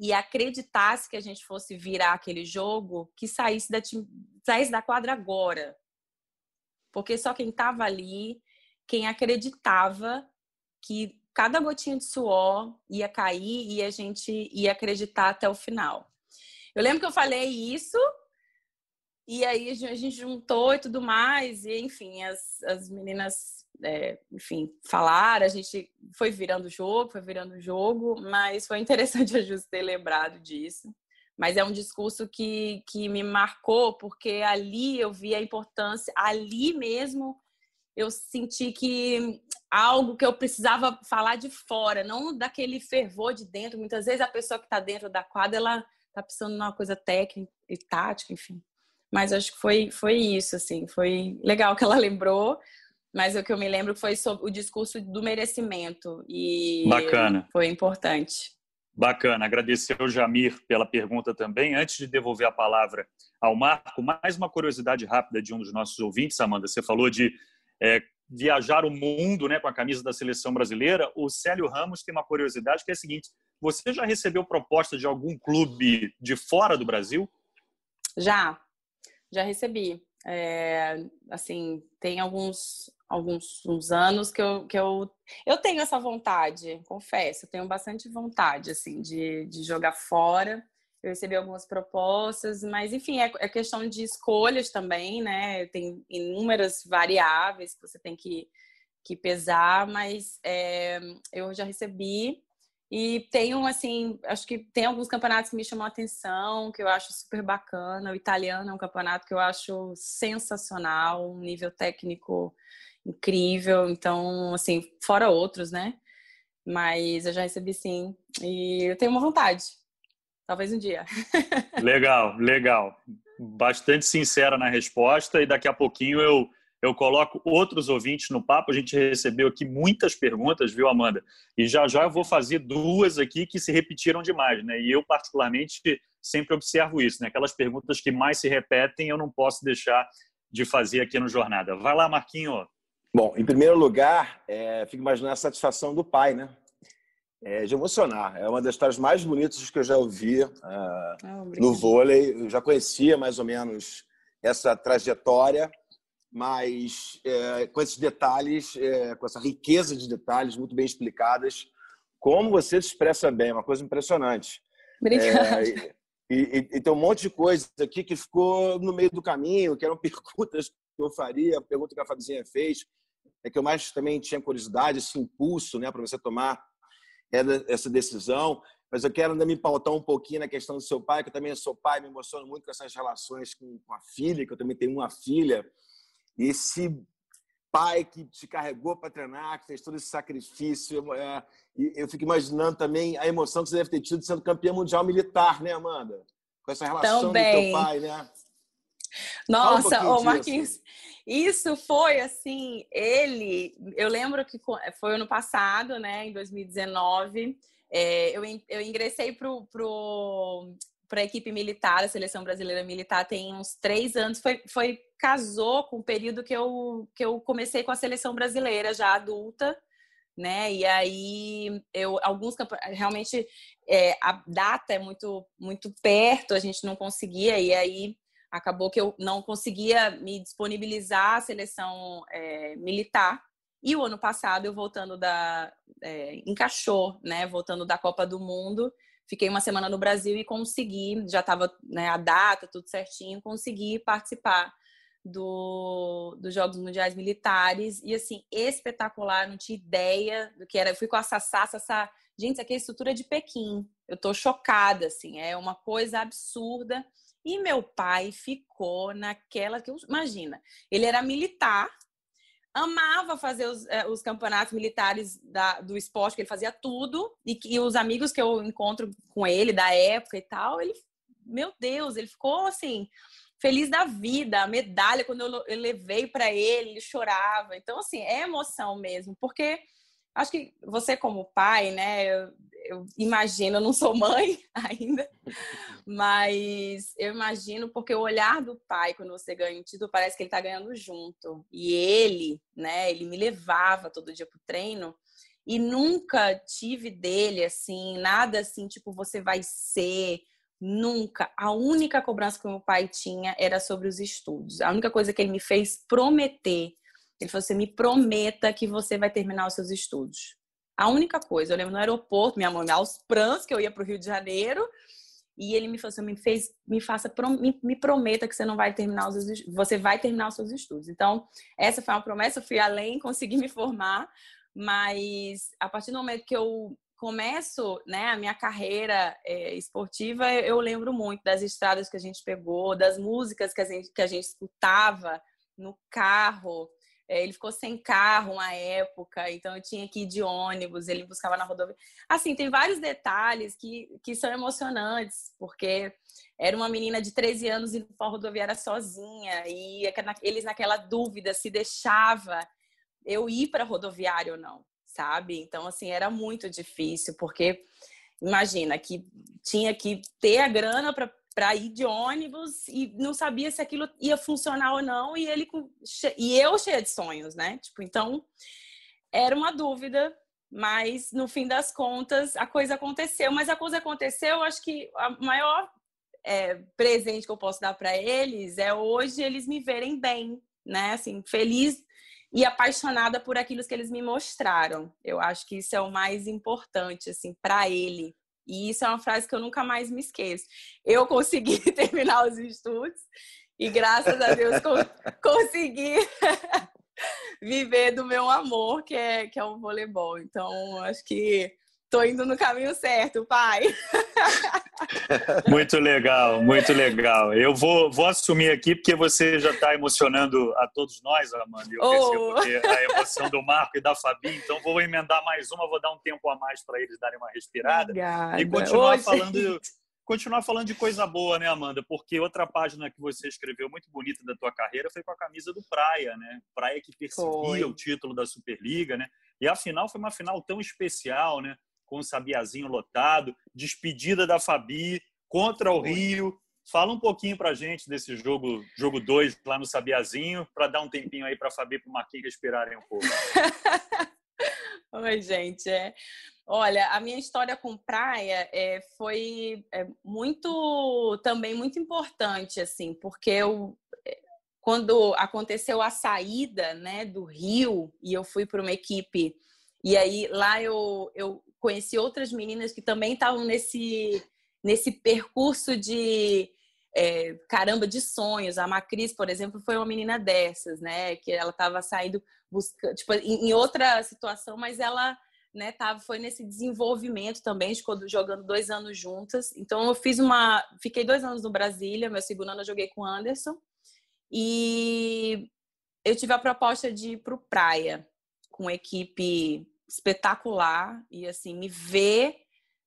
e acreditasse que a gente fosse virar aquele jogo, que saísse da, saísse da quadra agora. Porque só quem estava ali, quem acreditava que cada gotinha de suor ia cair e a gente ia acreditar até o final. Eu lembro que eu falei isso e aí a gente juntou e tudo mais, e enfim, as, as meninas, é, enfim, falaram, a gente foi virando o jogo, foi virando o jogo, mas foi interessante a Jus ter lembrado disso. Mas é um discurso que, que me marcou, porque ali eu vi a importância, ali mesmo eu senti que algo que eu precisava falar de fora, não daquele fervor de dentro. Muitas vezes a pessoa que está dentro da quadra, ela está precisando de uma coisa técnica e tática, enfim. Mas acho que foi, foi isso, assim. Foi legal que ela lembrou. Mas o que eu me lembro foi sobre o discurso do merecimento. E Bacana. foi importante. Bacana. Agradecer ao Jamir pela pergunta também. Antes de devolver a palavra ao Marco, mais uma curiosidade rápida de um dos nossos ouvintes, Amanda. Você falou de é, viajar o mundo né, com a camisa da seleção brasileira. O Célio Ramos tem uma curiosidade que é a seguinte: você já recebeu proposta de algum clube de fora do Brasil? Já, já recebi. É, assim, tem alguns alguns uns anos que eu, que eu eu tenho essa vontade, confesso, eu tenho bastante vontade assim de, de jogar fora. Eu recebi algumas propostas, mas enfim, é, é questão de escolhas também, né? Tem inúmeras variáveis que você tem que, que pesar, mas é, eu já recebi e tem um, assim, acho que tem alguns campeonatos que me chamam a atenção, que eu acho super bacana. O italiano é um campeonato que eu acho sensacional, um nível técnico incrível. Então, assim, fora outros, né? Mas eu já recebi sim. E eu tenho uma vontade. Talvez um dia. legal, legal. Bastante sincera na resposta, e daqui a pouquinho eu eu coloco outros ouvintes no papo. A gente recebeu aqui muitas perguntas, viu, Amanda? E já já eu vou fazer duas aqui que se repetiram demais, né? E eu, particularmente, sempre observo isso, né? Aquelas perguntas que mais se repetem, eu não posso deixar de fazer aqui no Jornada. Vai lá, Marquinho. Bom, em primeiro lugar, é, fico imaginando a satisfação do pai, né? É de emocionar. É uma das histórias mais bonitas que eu já ouvi uh, oh, no vôlei. Eu já conhecia mais ou menos essa trajetória, mas é, com esses detalhes, é, com essa riqueza de detalhes muito bem explicadas, como você se expressa bem, é uma coisa impressionante. Obrigada. É, e, e, e, tem um monte de coisas aqui que ficou no meio do caminho, que eram perguntas que eu faria, a pergunta que a Fabizinha fez, é que eu mais também tinha curiosidade, esse impulso né, para você tomar essa decisão. Mas eu quero ainda me pautar um pouquinho na questão do seu pai, que eu também sou pai, me emociono muito com essas relações com, com a filha, que eu também tenho uma filha. Esse pai que te carregou para treinar, que fez todo esse sacrifício. É, eu fico imaginando também a emoção que você deve ter tido sendo campeã mundial militar, né, Amanda? Com essa relação Também. do teu pai, né? Nossa, um ô Marquinhos, isso foi assim, ele, eu lembro que foi ano passado, né, em 2019, é, eu, eu ingressei pro, pro, para a equipe militar, a seleção brasileira militar tem uns três anos, foi, foi casou com o período que eu, que eu comecei com a seleção brasileira já adulta, né? E aí eu alguns realmente é, a data é muito muito perto, a gente não conseguia e aí acabou que eu não conseguia me disponibilizar à seleção é, militar. E o ano passado, eu voltando da. É, encaixou, né? Voltando da Copa do Mundo. Fiquei uma semana no Brasil e consegui, já estava né, a data, tudo certinho, consegui participar do, dos Jogos Mundiais Militares. E, assim, espetacular, não tinha ideia do que era. Eu fui com a Sassá, Sassá. Gente, isso aqui é estrutura de Pequim. Eu tô chocada, assim, é uma coisa absurda. E meu pai ficou naquela que imagina, ele era militar, amava fazer os, eh, os campeonatos militares da, do esporte, que ele fazia tudo, e, e os amigos que eu encontro com ele da época e tal, ele, meu Deus, ele ficou assim, feliz da vida, a medalha, quando eu, eu levei para ele, ele chorava. Então, assim, é emoção mesmo, porque acho que você como pai, né, eu, eu imagino, eu não sou mãe ainda, mas eu imagino porque o olhar do pai quando você ganha um título parece que ele está ganhando junto. E ele, né, ele me levava todo dia pro treino e nunca tive dele assim, nada assim, tipo, você vai ser, nunca. A única cobrança que meu pai tinha era sobre os estudos. A única coisa que ele me fez prometer, ele falou: "Você me prometa que você vai terminar os seus estudos". A única coisa, eu lembro no aeroporto, minha mãe aos prantos que eu ia para o Rio de Janeiro, e ele me falou assim, me fez, me faça, me, me prometa que você não vai terminar os você vai terminar os seus estudos. Então, essa foi uma promessa, eu fui além, consegui me formar, mas a partir do momento que eu começo, né, a minha carreira é, esportiva, eu lembro muito das estradas que a gente pegou, das músicas que a gente, que a gente escutava no carro, ele ficou sem carro uma época, então eu tinha que ir de ônibus, ele buscava na rodovia. Assim, tem vários detalhes que, que são emocionantes, porque era uma menina de 13 anos indo para a rodoviária sozinha, e eles naquela dúvida se deixava eu ir para a rodoviária ou não, sabe? Então, assim, era muito difícil, porque imagina que tinha que ter a grana para para ir de ônibus e não sabia se aquilo ia funcionar ou não e ele e eu cheia de sonhos, né? Tipo, então era uma dúvida, mas no fim das contas a coisa aconteceu. Mas a coisa aconteceu, acho que a maior é, presente que eu posso dar para eles é hoje eles me verem bem, né? Assim, feliz e apaixonada por aquilo que eles me mostraram. Eu acho que isso é o mais importante assim para ele e isso é uma frase que eu nunca mais me esqueço. Eu consegui terminar os estudos e graças a Deus consegui viver do meu amor, que é, que é o voleibol. Então, acho que Tô indo no caminho certo, pai. Muito legal, muito legal. Eu vou, vou assumir aqui porque você já está emocionando a todos nós, Amanda. Eu oh. percebo a emoção do Marco e da Fabi. Então vou emendar mais uma, vou dar um tempo a mais para eles darem uma respirada Obrigada. e continuar falando. Continuar falando de coisa boa, né, Amanda? Porque outra página que você escreveu muito bonita da tua carreira foi com a camisa do Praia, né? Praia que perseguia foi. o título da Superliga, né? E a final foi uma final tão especial, né? Com o Sabiazinho lotado, despedida da Fabi contra o Rio. Fala um pouquinho para a gente desse jogo, jogo 2 lá no Sabiazinho, para dar um tempinho aí para a Fabi e para o Marquinhos respirarem um pouco. Oi, gente. É, olha, a minha história com praia é, foi é, muito, também muito importante, assim, porque eu, é, quando aconteceu a saída, né, do Rio e eu fui para uma equipe e aí lá eu, eu conheci outras meninas que também estavam nesse nesse percurso de é, caramba de sonhos. A Macris, por exemplo, foi uma menina dessas, né? Que ela estava saindo buscando, tipo, em, outra situação, mas ela, né, tava, foi nesse desenvolvimento também, jogando dois anos juntas. Então eu fiz uma, fiquei dois anos no Brasília, meu segundo ano eu joguei com o Anderson e eu tive a proposta de ir para o Praia com equipe espetacular e assim me ver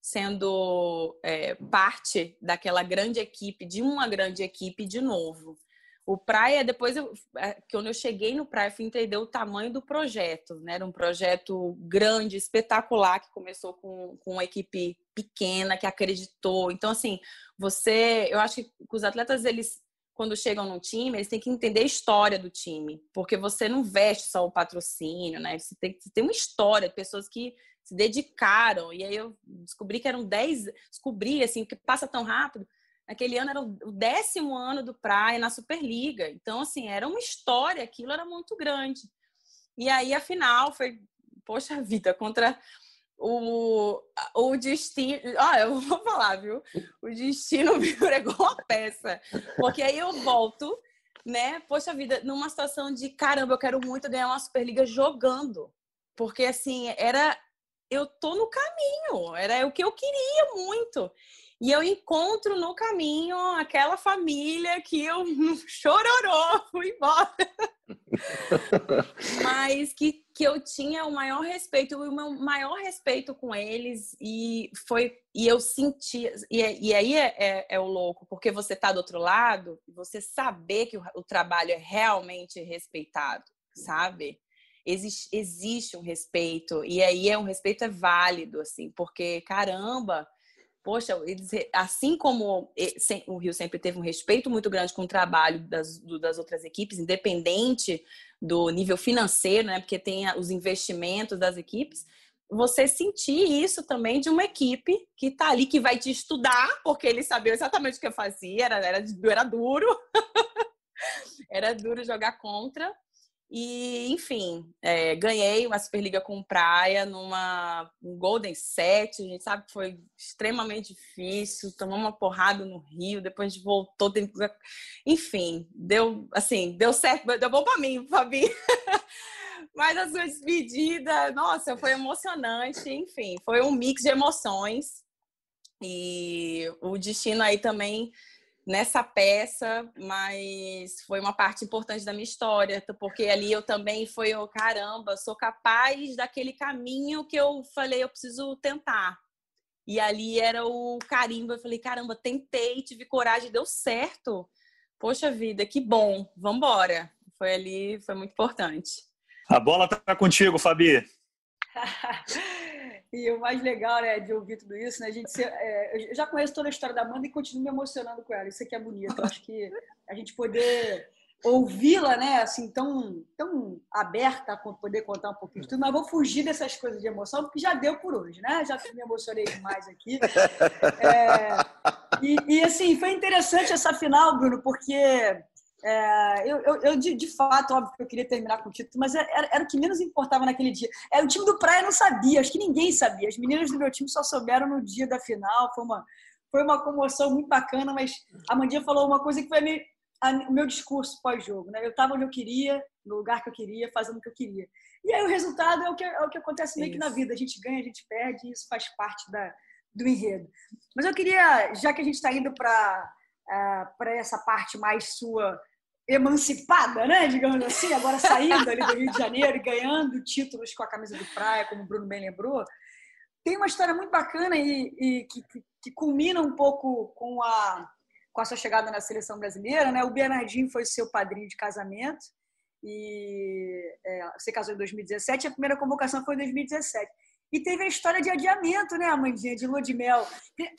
sendo é, parte daquela grande equipe, de uma grande equipe de novo. O Praia, depois eu, é, quando eu cheguei no Praia, fui entender o tamanho do projeto, né? Era um projeto grande, espetacular, que começou com, com uma equipe pequena, que acreditou. Então, assim, você, eu acho que os atletas, eles, quando chegam no time, eles têm que entender a história do time, porque você não veste só o patrocínio, né? Você tem, você tem uma história de pessoas que se dedicaram. E aí eu descobri que eram 10, descobri assim, que passa tão rápido. Naquele ano era o décimo ano do Praia na Superliga. Então, assim, era uma história, aquilo era muito grande. E aí a final foi, poxa vida, contra o, o destino. Olha, eu vou falar, viu? O destino me pregou a peça. Porque aí eu volto, né? Poxa vida, numa situação de caramba, eu quero muito ganhar uma Superliga jogando. Porque assim, era eu tô no caminho, era o que eu queria muito. E eu encontro no caminho aquela família que eu chororou, fui embora. Mas que, que eu tinha o maior respeito, o meu maior respeito com eles e foi e eu senti e, e aí é, é, é, o louco, porque você tá do outro lado, você saber que o, o trabalho é realmente respeitado, sabe? existe, existe um respeito, e aí é um respeito é válido, assim, porque, caramba, poxa, eles, assim como o Rio sempre teve um respeito muito grande com o trabalho das, das outras equipes, independente do nível financeiro, né? Porque tem os investimentos das equipes. Você sentir isso também de uma equipe que está ali, que vai te estudar, porque eles sabiam exatamente o que eu fazia, era, era, era duro. era duro jogar contra, e, enfim, é, ganhei uma Superliga com Praia numa um Golden Set. A gente sabe que foi extremamente difícil. Tomamos uma porrada no Rio, depois a gente voltou. Enfim, deu assim, deu certo, deu bom para mim, Fabi. Mas a sua despedida, nossa, foi emocionante. Enfim, foi um mix de emoções. E o destino aí também nessa peça, mas foi uma parte importante da minha história, porque ali eu também foi, oh, caramba, sou capaz daquele caminho que eu falei, eu preciso tentar. E ali era o carimbo, eu falei, caramba, tentei, tive coragem, deu certo. Poxa vida, que bom, vamos embora. Foi ali, foi muito importante. A bola tá contigo, Fabi. E o mais legal né, de ouvir tudo isso, né, a gente se, é, eu já conheço toda a história da Amanda e continuo me emocionando com ela. Isso aqui é bonito. Acho que a gente poder ouvi-la, né, assim, tão, tão aberta a poder contar um pouquinho de tudo, mas vou fugir dessas coisas de emoção, porque já deu por hoje, né? Já me emocionei demais aqui. É, e, e, assim, foi interessante essa final, Bruno, porque é, eu, eu, eu de, de, fato, óbvio que eu queria terminar com o título, mas era, era, o que menos importava naquele dia. É, o time do Praia não sabia, acho que ninguém sabia. As meninas do meu time só souberam no dia da final. Foi uma, foi uma comoção muito bacana, mas a Mandinha falou uma coisa que foi meio, a, o meu discurso pós-jogo. Né? Eu estava onde eu queria, no lugar que eu queria, fazendo o que eu queria. E aí o resultado é o que, é o que acontece meio isso. que na vida. A gente ganha, a gente perde, e isso faz parte da, do enredo. Mas eu queria, já que a gente está indo para uh, para essa parte mais sua emancipada, né? Digamos assim, agora saindo ali do Rio de Janeiro e ganhando títulos com a camisa do Praia, como o Bruno bem lembrou. Tem uma história muito bacana e, e que, que, culmina um pouco com a, com a sua chegada na seleção brasileira, né? O Bernardinho foi seu padrinho de casamento e é, você casou em 2017 a primeira convocação foi em 2017. E teve a história de adiamento, né, Amandinha, de lua de mel.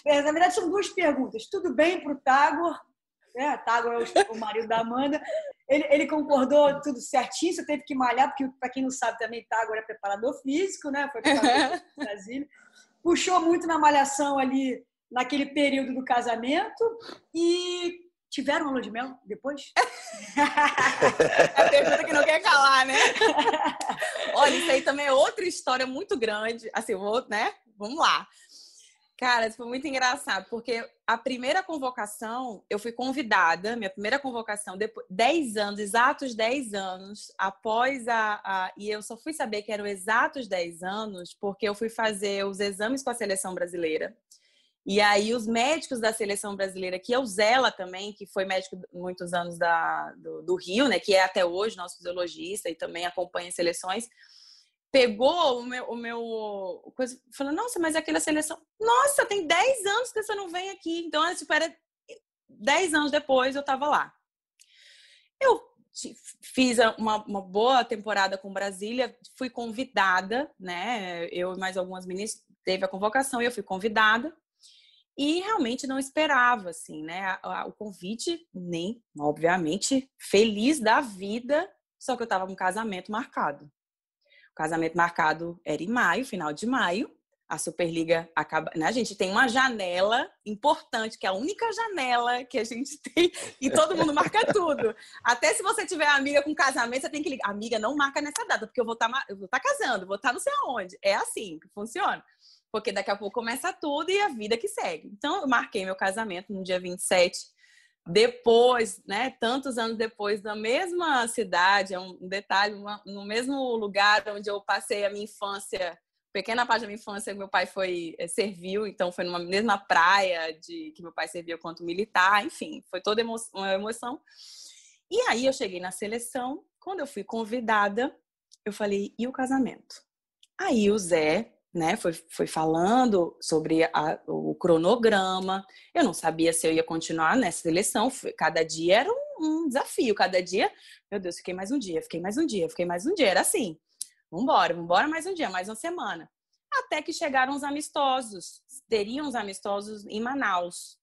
Na verdade, são duas perguntas. Tudo bem para o Tagor né? Tago é o, marido da Amanda. Ele, ele, concordou tudo certinho, você teve que malhar, porque, para quem não sabe, também Tago é preparador físico, né? Foi preparador no Brasília. Puxou muito na malhação ali naquele período do casamento e tiveram lua de mel depois? é a pergunta que não quer calar, né? Olha, isso aí também é outra história muito grande. Assim, vou, né? Vamos lá. Cara, foi muito engraçado, porque a primeira convocação, eu fui convidada, minha primeira convocação, depois, 10 anos, exatos 10 anos, após a, a, E eu só fui saber que eram exatos 10 anos, porque eu fui fazer os exames com a seleção brasileira. E aí os médicos da seleção brasileira, que eu zela também, que foi médico muitos anos da, do, do Rio, né, que é até hoje nosso fisiologista e também acompanha seleções, pegou o meu, o meu coisa, falou, nossa, mas é aquela seleção, nossa, tem 10 anos que você não vem aqui. Então, tipo, era 10 anos depois eu estava lá. Eu fiz uma, uma, boa temporada com Brasília, fui convidada, né? Eu e mais algumas meninas teve a convocação e eu fui convidada. E realmente não esperava, assim, né? O convite, nem, obviamente, feliz da vida, só que eu estava com um casamento marcado. O casamento marcado era em maio, final de maio. A Superliga acaba. Né? A gente tem uma janela importante, que é a única janela que a gente tem, e todo mundo marca tudo. Até se você tiver amiga com casamento, você tem que ligar. Amiga, não marca nessa data, porque eu vou estar tá, tá casando, vou estar tá não sei aonde. É assim que funciona. Porque daqui a pouco começa tudo e a vida que segue. Então, eu marquei meu casamento no dia 27 depois, né, tantos anos depois, na mesma cidade, é um detalhe, uma, no mesmo lugar onde eu passei a minha infância, pequena parte da minha infância, meu pai foi é, serviu, então foi numa mesma praia de que meu pai serviu quanto militar, enfim, foi toda emo uma emoção. E aí eu cheguei na seleção, quando eu fui convidada, eu falei, e o casamento? Aí o Zé, né, foi, foi falando sobre a, o cronograma. Eu não sabia se eu ia continuar nessa seleção. Cada dia era um, um, desafio. Cada dia, meu Deus, fiquei mais um dia, fiquei mais um dia, fiquei mais um dia. Era assim. Vambora, vambora mais um dia, mais uma semana. Até que chegaram os amistosos. Teriam os amistosos em Manaus.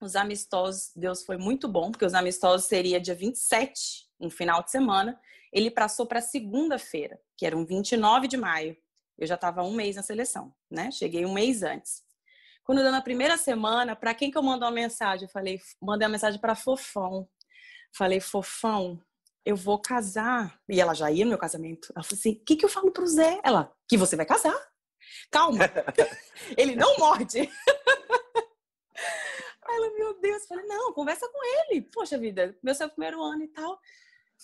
Os amistosos, Deus foi muito bom, porque os amistosos seria dia 27, um final de semana. Ele passou para segunda-feira, que era um 29 de maio. Eu já estava um mês na seleção, né? Cheguei um mês antes. Quando deu na primeira semana, para quem que eu mando uma mensagem? Eu falei, mandei uma mensagem para Fofão. Falei, Fofão, eu vou casar. E ela já ia no meu casamento. Ela falou assim: o que, que eu falo pro Zé? Ela, que você vai casar. Calma. ele não morde. Aí ela, meu Deus, eu falei, não, conversa com ele. Poxa vida, meu seu primeiro ano e tal. Eu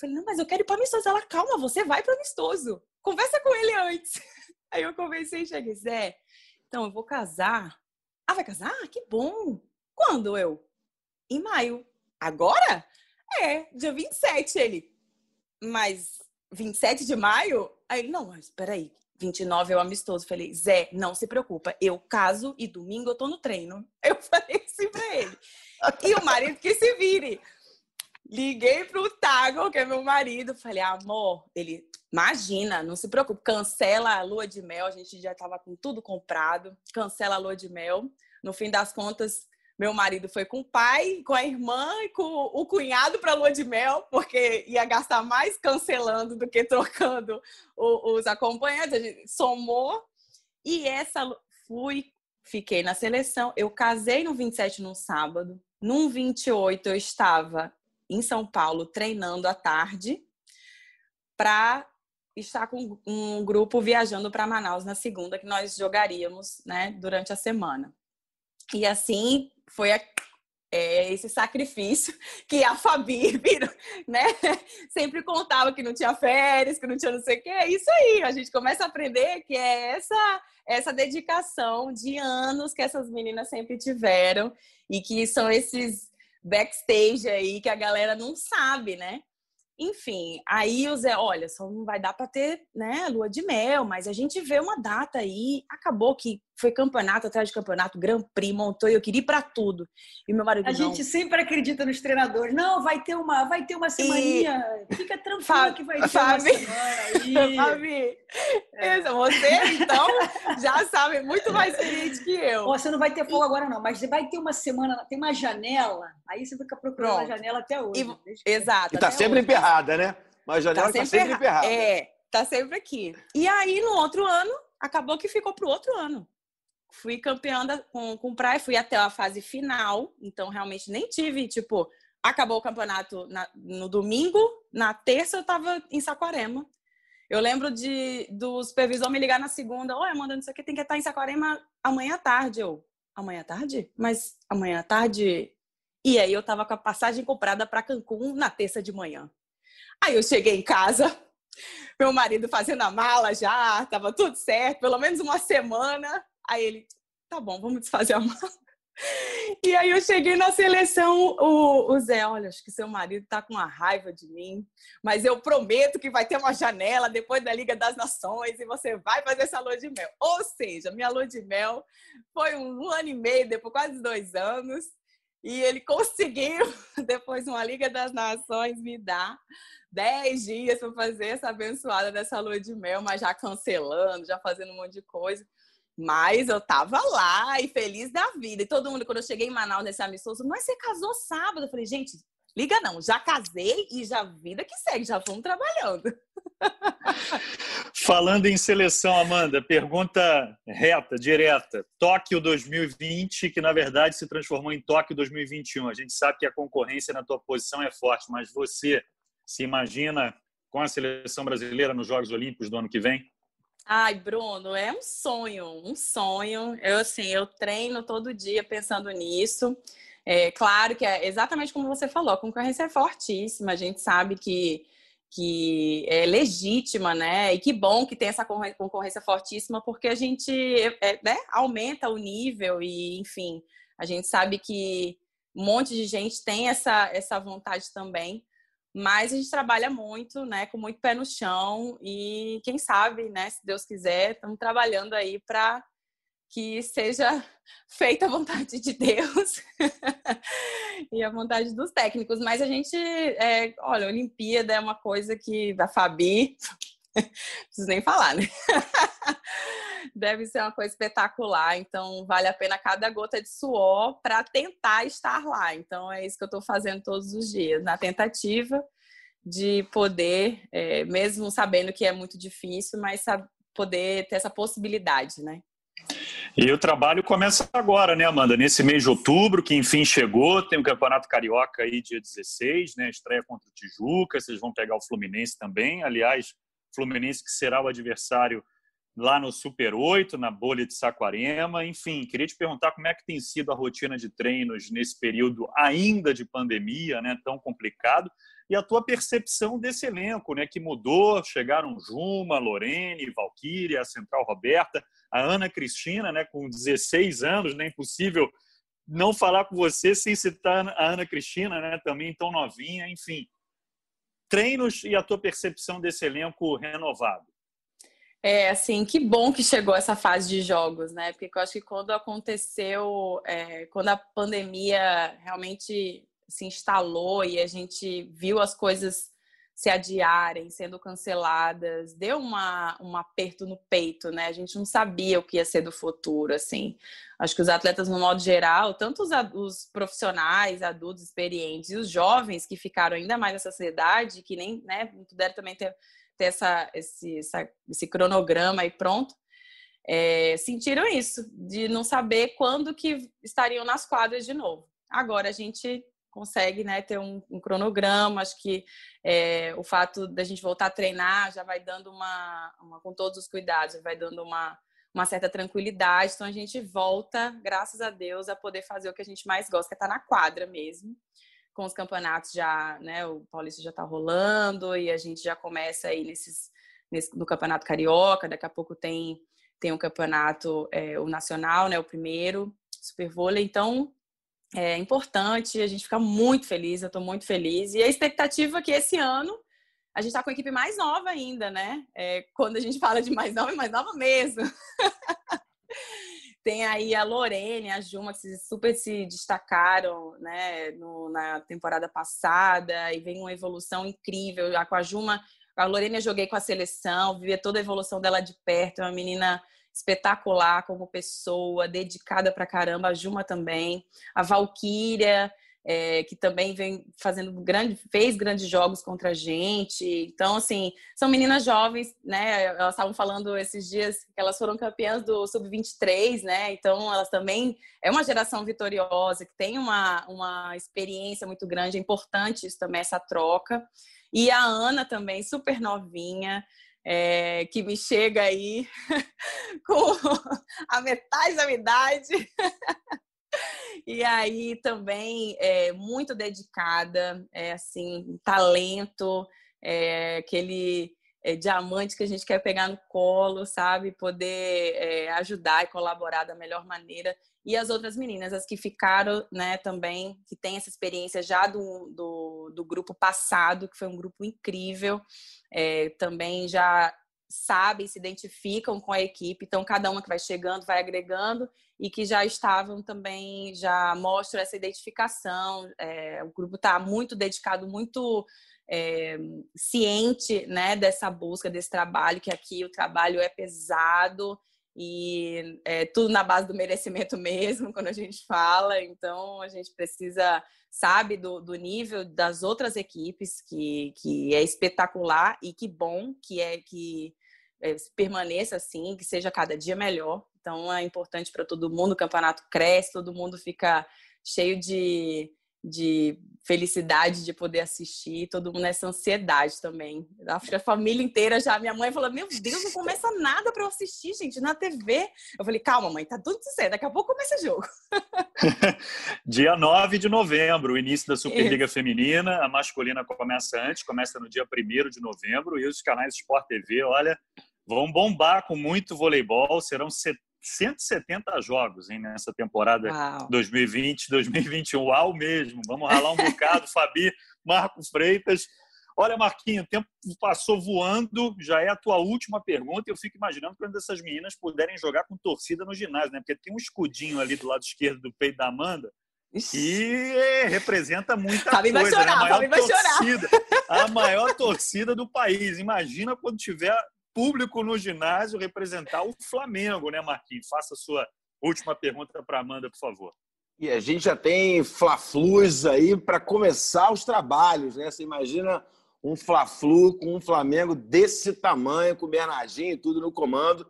falei, não, mas eu quero ir para amistoso. Ela, calma, você vai para amistoso. Conversa com ele antes. Aí eu conversei e cheguei, Zé, então eu vou casar. Ah, vai casar? Que bom! Quando eu? Em maio. Agora? É, dia 27 ele. Mas 27 de maio? Aí ele, não, mas peraí, 29 é o amistoso. Falei, Zé, não se preocupa, eu caso e domingo eu tô no treino. Eu falei assim pra ele. E o marido que se vire. Liguei pro Tago, que é meu marido, falei, amor, ele, imagina, não se preocupe, cancela a lua de mel, a gente já tava com tudo comprado, cancela a lua de mel. No fim das contas, meu marido foi com o pai, com a irmã e com o cunhado para lua de mel, porque ia gastar mais cancelando do que trocando os acompanhantes. A gente somou e essa fui, fiquei na seleção. Eu casei no 27 no sábado. Num 28 eu estava em São Paulo treinando à tarde para estar com um grupo viajando para Manaus na segunda que nós jogaríamos, né, durante a semana. E assim foi a, é, esse sacrifício que a Fabi, né, sempre contava que não tinha férias, que não tinha não sei o que. É isso aí, a gente começa a aprender que é essa essa dedicação de anos que essas meninas sempre tiveram e que são esses backstage aí que a galera não sabe, né? Enfim, aí o Zé, olha, só não vai dar para ter, né, lua de mel, mas a gente vê uma data aí. Acabou que foi campeonato atrás de campeonato, Grand Prix, montou e eu queria ir para tudo. E meu marido A não. gente sempre acredita nos treinadores. Não, vai ter uma, vai ter uma semaninha. E... Fica tranquilo que vai ter Fabi... uma semana aí. Fabi, é. você então já sabe muito mais experiente que eu. Você não vai ter fogo agora não, mas vai ter uma semana, tem uma janela. Aí você fica procurando Pronto. a janela até hoje. E... Exato. E tá sempre hoje. emperrada, né? Mas a janela tá sempre, tá sempre emperrada. É, tá sempre aqui. E aí no outro ano acabou que ficou pro outro ano fui campeã da, com, com praia, fui até a fase final, então realmente nem tive, tipo, acabou o campeonato na, no domingo, na terça eu tava em Saquarema. Eu lembro de do supervisor me ligar na segunda, oi, Amanda, não sei o que, tem que estar em Saquarema amanhã à tarde. Eu, amanhã à tarde? Mas amanhã à tarde. E aí eu tava com a passagem comprada para Cancún na terça de manhã. Aí eu cheguei em casa, meu marido fazendo a mala já, tava tudo certo, pelo menos uma semana. Aí ele, tá bom, vamos desfazer a mala. E aí eu cheguei na seleção, o, o Zé, olha, acho que seu marido tá com uma raiva de mim, mas eu prometo que vai ter uma janela depois da Liga das Nações e você vai fazer essa lua de mel. Ou seja, minha lua de mel foi um, um ano e meio, depois quase dois anos, e ele conseguiu, depois de uma Liga das Nações, me dar dez dias para fazer essa abençoada dessa lua de mel, mas já cancelando, já fazendo um monte de coisa. Mas eu tava lá e feliz da vida. E todo mundo, quando eu cheguei em Manaus nesse amistoso, mas você casou sábado? Eu falei, gente, liga não, já casei e já vida que segue, já fomos trabalhando. Falando em seleção, Amanda, pergunta reta, direta. Tóquio 2020, que na verdade se transformou em Tóquio 2021. A gente sabe que a concorrência na tua posição é forte, mas você se imagina com a seleção brasileira nos Jogos Olímpicos do ano que vem? Ai, Bruno, é um sonho, um sonho. Eu assim, eu treino todo dia pensando nisso. É claro que é exatamente como você falou, a concorrência é fortíssima. A gente sabe que que é legítima, né? E que bom que tem essa concorrência fortíssima, porque a gente é, né, aumenta o nível e, enfim, a gente sabe que um monte de gente tem essa, essa vontade também. Mas a gente trabalha muito, né, com muito pé no chão e quem sabe, né, se Deus quiser, estamos trabalhando aí para que seja feita a vontade de Deus e a vontade dos técnicos. Mas a gente, é, olha, Olimpíada é uma coisa que da Fabi, preciso nem falar, né? Deve ser uma coisa espetacular. Então, vale a pena cada gota de suor para tentar estar lá. Então, é isso que eu estou fazendo todos os dias, na tentativa de poder, é, mesmo sabendo que é muito difícil, mas poder ter essa possibilidade, né? E o trabalho começa agora, né, Amanda? Nesse mês de outubro, que enfim chegou, tem o Campeonato Carioca aí dia 16, né? Estreia contra o Tijuca, vocês vão pegar o Fluminense também. Aliás, Fluminense que será o adversário lá no Super 8, na bolha de Saquarema. Enfim, queria te perguntar como é que tem sido a rotina de treinos nesse período ainda de pandemia, né, tão complicado, e a tua percepção desse elenco, né, que mudou, chegaram Juma, Lorene, Valquíria, a Central Roberta, a Ana Cristina, né, com 16 anos, né, impossível não falar com você sem citar a Ana Cristina, né, também tão novinha, enfim. Treinos e a tua percepção desse elenco renovado. É, assim, que bom que chegou essa fase de jogos, né? Porque eu acho que quando aconteceu, é, quando a pandemia realmente se instalou e a gente viu as coisas se adiarem, sendo canceladas, deu uma, um aperto no peito, né? A gente não sabia o que ia ser do futuro, assim. Acho que os atletas, no modo geral, tanto os, os profissionais, adultos, experientes, e os jovens que ficaram ainda mais nessa sociedade, que nem né, puderam também ter ter essa, esse, essa, esse cronograma aí pronto, é, sentiram isso, de não saber quando que estariam nas quadras de novo. Agora a gente consegue né, ter um, um cronograma, acho que é, o fato da gente voltar a treinar já vai dando uma, uma com todos os cuidados, vai dando uma, uma certa tranquilidade, então a gente volta, graças a Deus, a poder fazer o que a gente mais gosta, que é estar na quadra mesmo com os campeonatos já, né, o Paulista já está rolando e a gente já começa aí nesses, nesse, no Campeonato Carioca, daqui a pouco tem tem o um campeonato, é, o nacional, né, o primeiro, Super Vôlei, então é importante, a gente fica muito feliz, eu estou muito feliz, e a expectativa é que esse ano a gente está com a equipe mais nova ainda, né, é, quando a gente fala de mais nova, é mais nova mesmo. Tem aí a Lorene, a Juma, que super se destacaram né, no, na temporada passada e vem uma evolução incrível. Com a Juma, a Lorene eu joguei com a seleção, vi toda a evolução dela de perto, é uma menina espetacular como pessoa, dedicada pra caramba, a Juma também, a Valquíria, é, que também vem fazendo grande, fez grandes jogos contra a gente. Então, assim, são meninas jovens, né? Elas estavam falando esses dias que elas foram campeãs do Sub-23, né? Então, elas também é uma geração vitoriosa, que tem uma, uma experiência muito grande, é importante isso também, essa troca. E a Ana também, super novinha, é, que me chega aí com a metade da minha idade. e aí também é muito dedicada, é assim, talento, é, aquele diamante que a gente quer pegar no colo, sabe? Poder ajudar e colaborar da melhor maneira. E as outras meninas, as que ficaram, né, também, que tem essa experiência já do, do, do grupo passado, que foi um grupo incrível, também já sabem, se identificam com a equipe, então cada uma que vai chegando vai agregando e que já estavam também, já mostram essa identificação. É, o grupo está muito dedicado, muito é, ciente né, dessa busca, desse trabalho, que aqui o trabalho é pesado e é tudo na base do merecimento mesmo, quando a gente fala. Então, a gente precisa, sabe, do, do nível das outras equipes, que, que é espetacular e que bom que é que é, permaneça assim, que seja cada dia melhor. Então, é importante para todo mundo, o campeonato cresce, todo mundo fica cheio de de felicidade de poder assistir, todo mundo nessa ansiedade também. A família inteira já, minha mãe falou: Meu Deus, não começa nada para eu assistir, gente, na TV. Eu falei: Calma, mãe, tá tudo certo, daqui a pouco começa o jogo. dia 9 de novembro, o início da Superliga Isso. Feminina, a masculina começa antes, começa no dia 1 de novembro, e os canais Sport TV, olha, vão bombar com muito voleibol, serão 170 jogos hein, nessa temporada 2020-2021. Uau mesmo! Vamos ralar um bocado, Fabi, Marcos Freitas. Olha, Marquinhos, o tempo passou voando, já é a tua última pergunta. Eu fico imaginando quando essas meninas puderem jogar com torcida no ginásio, né? Porque tem um escudinho ali do lado esquerdo do peito da Amanda que representa muita Fabi coisa. Vai chorar, né? a, maior vai torcida, chorar. a maior torcida do país. Imagina quando tiver público no ginásio representar o Flamengo, né, Marquinhos? Faça a sua última pergunta para Amanda, por favor. E a gente já tem Fla-Flus aí para começar os trabalhos, né? Você imagina um Fla-Flu com um Flamengo desse tamanho, com o Bernardinho e tudo no comando.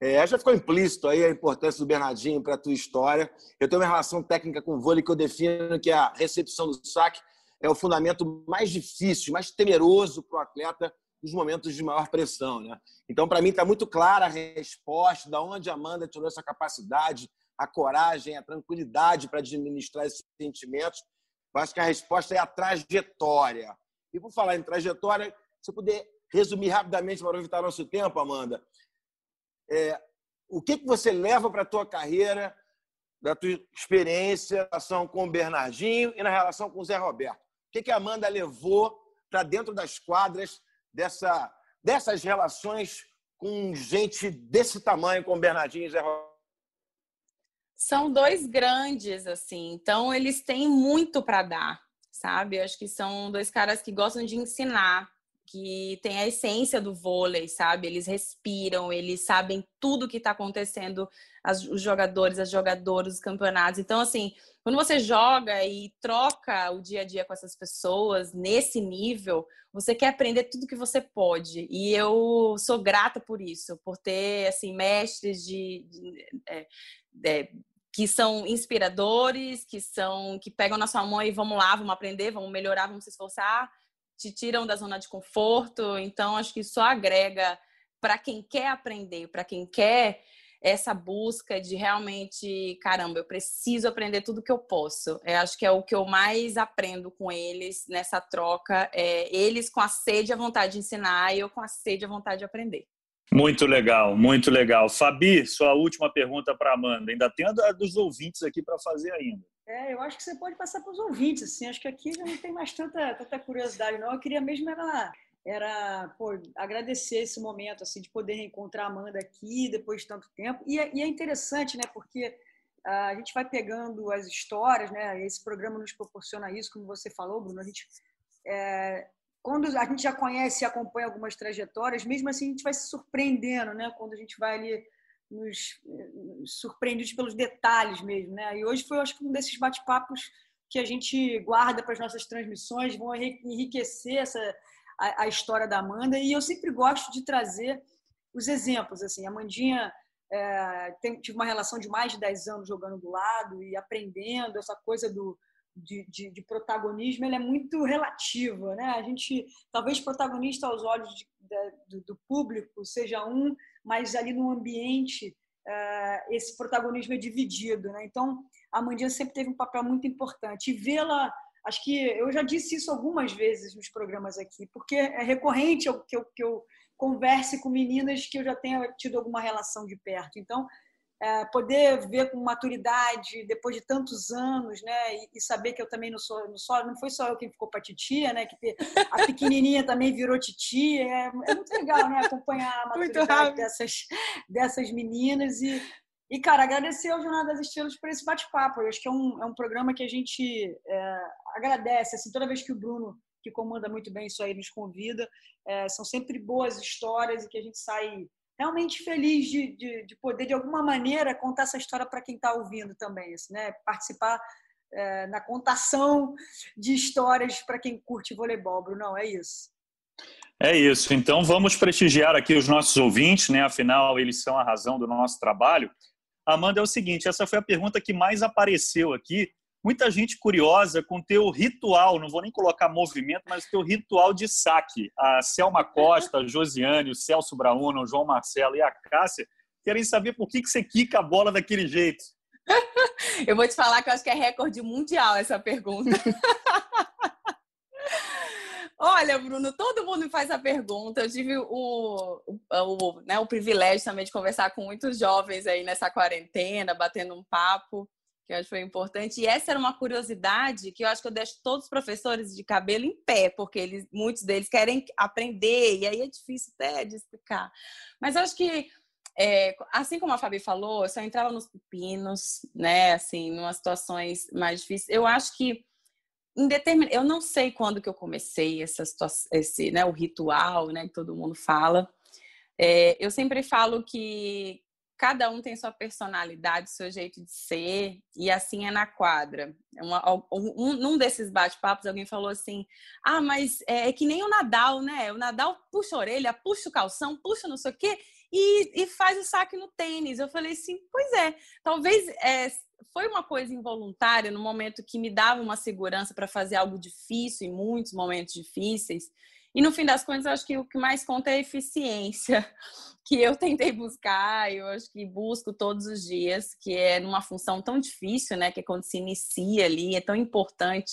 É, já ficou implícito aí a importância do Bernardinho para a tua história. Eu tenho uma relação técnica com o vôlei que eu defino que é a recepção do saque é o fundamento mais difícil, mais temeroso para o atleta nos momentos de maior pressão. Né? Então, para mim, está muito clara a resposta, da onde a Amanda tirou essa capacidade, a coragem, a tranquilidade para administrar esses sentimentos. Eu acho que a resposta é a trajetória. E por falar em trajetória, se eu puder resumir rapidamente para evitar nosso tempo, Amanda, é, o que, que você leva para a tua carreira, da tua experiência na relação com o Bernardinho e na relação com o Zé Roberto? O que, que a Amanda levou para dentro das quadras dessa, dessas relações com gente desse tamanho, como Bernardinho e Zé São dois grandes, assim, então eles têm muito para dar, sabe? Eu acho que são dois caras que gostam de ensinar, que tem a essência do vôlei, sabe? Eles respiram, eles sabem tudo que está acontecendo, as, os jogadores, as jogadoras, os campeonatos. Então, assim, quando você joga e troca o dia a dia com essas pessoas nesse nível, você quer aprender tudo que você pode. E eu sou grata por isso, por ter, assim, mestres de, de é, é, que são inspiradores, que são que pegam na sua mão e vamos lá, vamos aprender, vamos melhorar, vamos se esforçar te tiram da zona de conforto. Então, acho que isso agrega para quem quer aprender, para quem quer essa busca de realmente, caramba, eu preciso aprender tudo que eu posso. Eu acho que é o que eu mais aprendo com eles nessa troca, é eles com a sede e a vontade de ensinar e eu com a sede e a vontade de aprender. Muito legal, muito legal. Fabi, sua última pergunta para Amanda. Ainda tem a dos ouvintes aqui para fazer ainda. É, eu acho que você pode passar para os ouvintes, assim. Acho que aqui já não tem mais tanta, tanta curiosidade, não. Eu queria mesmo era era pô, agradecer esse momento assim de poder reencontrar a Amanda aqui depois de tanto tempo. E é, e é interessante, né? Porque a gente vai pegando as histórias, né? Esse programa nos proporciona isso, como você falou, Bruno. A gente é, quando a gente já conhece e acompanha algumas trajetórias, mesmo assim a gente vai se surpreendendo, né? Quando a gente vai ali nos, nos surpreendidos pelos detalhes mesmo, né? E hoje foi, acho que um desses bate-papos que a gente guarda para as nossas transmissões, vão enriquecer essa a, a, história da Amanda. E eu sempre gosto de trazer os exemplos, assim. A Amandinha é, tem, tive uma relação de mais de 10 anos jogando do lado e aprendendo essa coisa do de, de, de, protagonismo ele é muito relativa, né? A gente talvez protagonista aos olhos de, do, do, público seja um, mas ali no ambiente uh, esse protagonismo é dividido, né? Então a Mandinha sempre teve um papel muito importante vê-la Acho que eu já disse isso algumas vezes nos programas aqui, porque é recorrente que eu, que eu converse com meninas que eu já tenha tido alguma relação de perto. Então, é, poder ver com maturidade depois de tantos anos, né, e, e, saber que eu também não sou, não só, não foi só eu quem ficou para titia, né, que a pequenininha também virou titia, é, é, muito legal, né, acompanhar a maturidade dessas dessas meninas e e, cara, agradecer ao Jornal das Estrelas por esse bate-papo. Eu acho que é um, é um programa que a gente é, agradece. Assim, toda vez que o Bruno, que comanda muito bem isso aí, nos convida, é, são sempre boas histórias e que a gente sai realmente feliz de, de, de poder, de alguma maneira, contar essa história para quem está ouvindo também. Assim, né? Participar é, na contação de histórias para quem curte voleibol, Bruno. É isso. É isso. Então vamos prestigiar aqui os nossos ouvintes, né? Afinal, eles são a razão do nosso trabalho. Amanda, é o seguinte, essa foi a pergunta que mais apareceu aqui. Muita gente curiosa com o teu ritual, não vou nem colocar movimento, mas o teu ritual de saque. A Selma Costa, a Josiane, o Celso Brauna, o João Marcelo e a Cássia querem saber por que, que você quica a bola daquele jeito. Eu vou te falar que eu acho que é recorde mundial essa pergunta. Olha, Bruno, todo mundo me faz a pergunta. Eu tive o, o, né, o privilégio também de conversar com muitos jovens aí nessa quarentena, batendo um papo, que eu acho que foi importante. E essa era uma curiosidade que eu acho que eu deixo todos os professores de cabelo em pé, porque eles, muitos deles querem aprender, e aí é difícil até de explicar. Mas eu acho que é, assim como a Fabi falou, eu só entrava nos pepinos, né? Assim, em umas situações mais difíceis. Eu acho que eu não sei quando que eu comecei essa situação, esse, né, o ritual, né, que todo mundo fala. É, eu sempre falo que cada um tem sua personalidade, seu jeito de ser, e assim é na quadra. Uma, um, num desses bate-papos, alguém falou assim: Ah, mas é, é, que nem o Nadal, né? O Nadal puxa a orelha, puxa o calção, puxa não sei o quê, e, e faz o saque no tênis. Eu falei assim: Pois é, talvez é, foi uma coisa involuntária no momento que me dava uma segurança para fazer algo difícil em muitos momentos difíceis. E no fim das contas, eu acho que o que mais conta é a eficiência que eu tentei buscar, eu acho que busco todos os dias, que é numa função tão difícil, né? Que é quando se inicia ali, é tão importante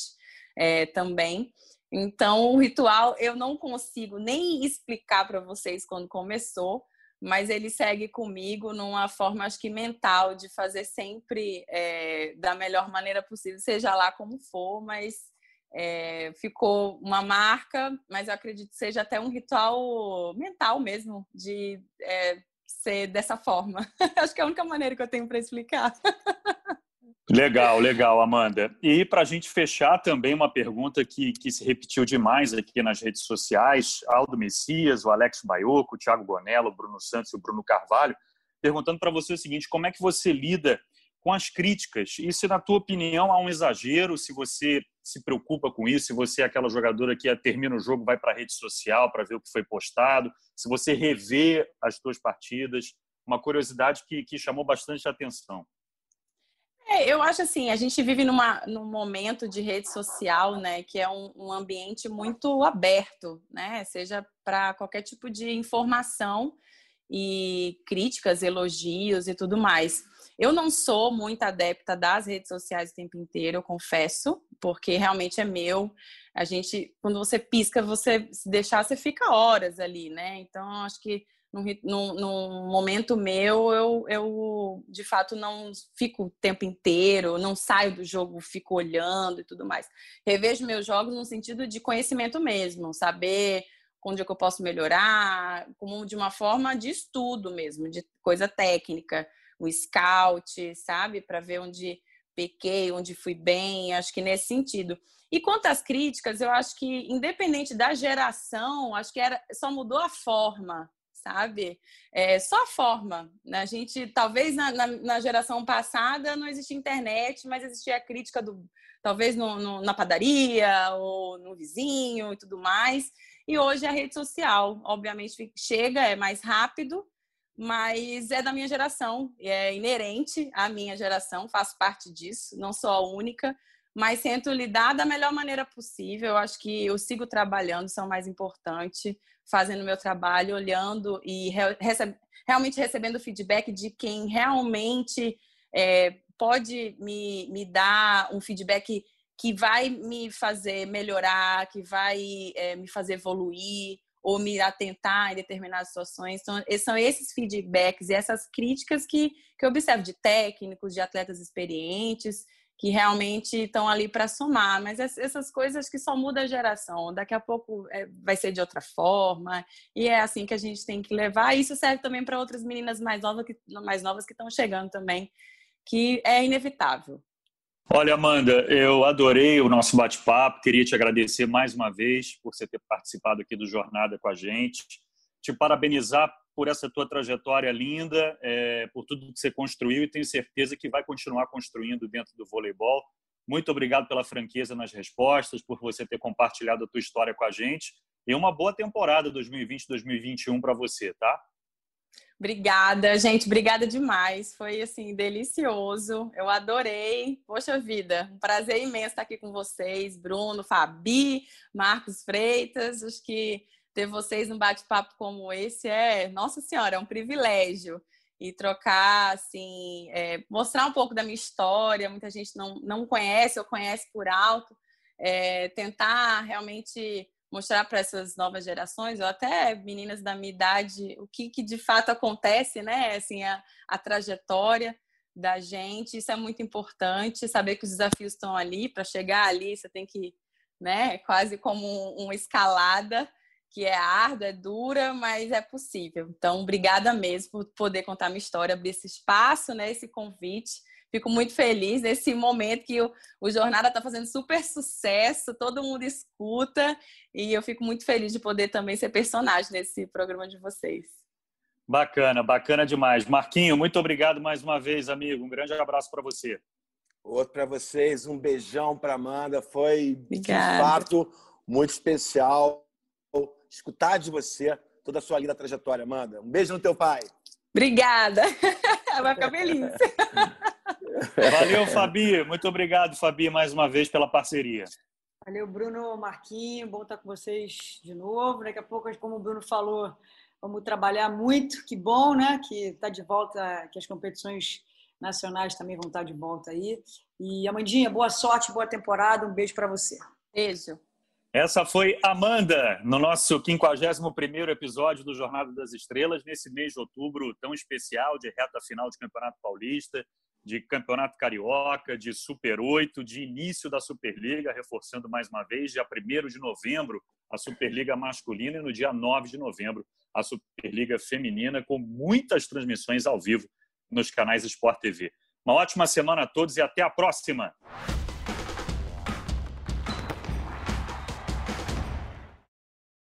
é, também. Então, o ritual eu não consigo nem explicar para vocês quando começou, mas ele segue comigo numa forma, acho que mental, de fazer sempre é, da melhor maneira possível, seja lá como for, mas é, ficou uma marca, mas eu acredito que seja até um ritual mental mesmo, de é, ser dessa forma. acho que é a única maneira que eu tenho para explicar. Legal, legal, Amanda. E para a gente fechar também uma pergunta que, que se repetiu demais aqui nas redes sociais, Aldo Messias, o Alex Baioco, o Thiago Bonello, o Bruno Santos e o Bruno Carvalho, perguntando para você o seguinte, como é que você lida com as críticas? E se, na tua opinião, há um exagero, se você se preocupa com isso, se você é aquela jogadora que termina o jogo, vai para a rede social para ver o que foi postado, se você revê as tuas partidas, uma curiosidade que, que chamou bastante atenção. É, eu acho assim, a gente vive numa, num momento de rede social, né, que é um, um ambiente muito aberto, né, seja para qualquer tipo de informação e críticas, elogios e tudo mais. Eu não sou muito adepta das redes sociais o tempo inteiro, eu confesso, porque realmente é meu. A gente, quando você pisca, você se deixar, você fica horas ali, né? Então, acho que num, num, momento meu, eu, eu de fato não fico o tempo inteiro, não saio do jogo, fico olhando e tudo mais. Revejo meus jogos no sentido de conhecimento mesmo, saber onde é que eu posso melhorar, como de uma forma de estudo mesmo, de coisa técnica, o scout, sabe, para ver onde pequei, onde fui bem, acho que nesse sentido. E quanto às críticas, eu acho que independente da geração, acho que era só mudou a forma, sabe? É, só a forma. Né? A gente, talvez na, na, na, geração passada não existia internet, mas existia a crítica do, talvez no, no, na padaria ou no vizinho e tudo mais. E hoje a rede social, obviamente, chega, é mais rápido, mas é da minha geração, é inerente à minha geração, faço parte disso, não sou a única, mas tento lidar da melhor maneira possível. Eu acho que eu sigo trabalhando, isso é mais importante fazendo meu trabalho, olhando e recebe, realmente recebendo feedback de quem realmente é, pode me, me dar um feedback que vai me fazer melhorar, que vai é, me fazer evoluir ou me atentar em determinadas situações. Então, são esses feedbacks e essas críticas que, que eu observo de técnicos, de atletas experientes, que realmente estão ali para somar, mas essas coisas que só muda a geração, daqui a pouco é, vai ser de outra forma, e é assim que a gente tem que levar. Isso serve também para outras meninas mais novas que mais novas que estão chegando também, que é inevitável. Olha, Amanda, eu adorei o nosso bate-papo, queria te agradecer mais uma vez por você ter participado aqui do Jornada com a gente, te parabenizar por essa tua trajetória linda, é, por tudo que você construiu e tenho certeza que vai continuar construindo dentro do voleibol. Muito obrigado pela franqueza nas respostas, por você ter compartilhado a tua história com a gente e uma boa temporada 2020-2021 para você, tá? Obrigada, gente, obrigada demais. Foi assim delicioso. Eu adorei. Poxa vida, um prazer imenso estar aqui com vocês, Bruno, Fabi, Marcos Freitas. Acho que ter vocês num bate-papo como esse é, nossa senhora, é um privilégio. E trocar, assim, é, mostrar um pouco da minha história, muita gente não, não conhece ou conhece por alto, é, tentar realmente mostrar para essas novas gerações, ou até meninas da minha idade, o que, que de fato acontece, né? Assim, a, a trajetória da gente, isso é muito importante, saber que os desafios estão ali, para chegar ali você tem que, né, quase como um, uma escalada, que é árdua, é dura, mas é possível. Então, obrigada mesmo por poder contar minha história, abrir esse espaço, né, esse convite. Fico muito feliz nesse momento que o, o Jornada está fazendo super sucesso, todo mundo escuta, e eu fico muito feliz de poder também ser personagem nesse programa de vocês. Bacana, bacana demais. Marquinho, muito obrigado mais uma vez, amigo. Um grande abraço para você. Outro para vocês, um beijão para Amanda. Foi, Obrigada. de fato, muito especial escutar de você toda a sua linda trajetória, Amanda. Um beijo no teu pai. Obrigada. Vai ficar feliz. Valeu, Fabi. Muito obrigado, Fabi, mais uma vez pela parceria. Valeu, Bruno, Marquinho. Bom estar com vocês de novo. Daqui a pouco, como o Bruno falou, vamos trabalhar muito. Que bom, né? Que está de volta, que as competições nacionais também vão estar de volta aí. E Amandinha, boa sorte, boa temporada. Um beijo para você. Beijo. Essa foi Amanda, no nosso 51º episódio do Jornada das Estrelas, nesse mês de outubro tão especial, de reta final de Campeonato Paulista, de Campeonato Carioca, de Super 8, de início da Superliga, reforçando mais uma vez, dia 1 de novembro, a Superliga masculina e no dia 9 de novembro, a Superliga feminina, com muitas transmissões ao vivo nos canais Sport TV. Uma ótima semana a todos e até a próxima!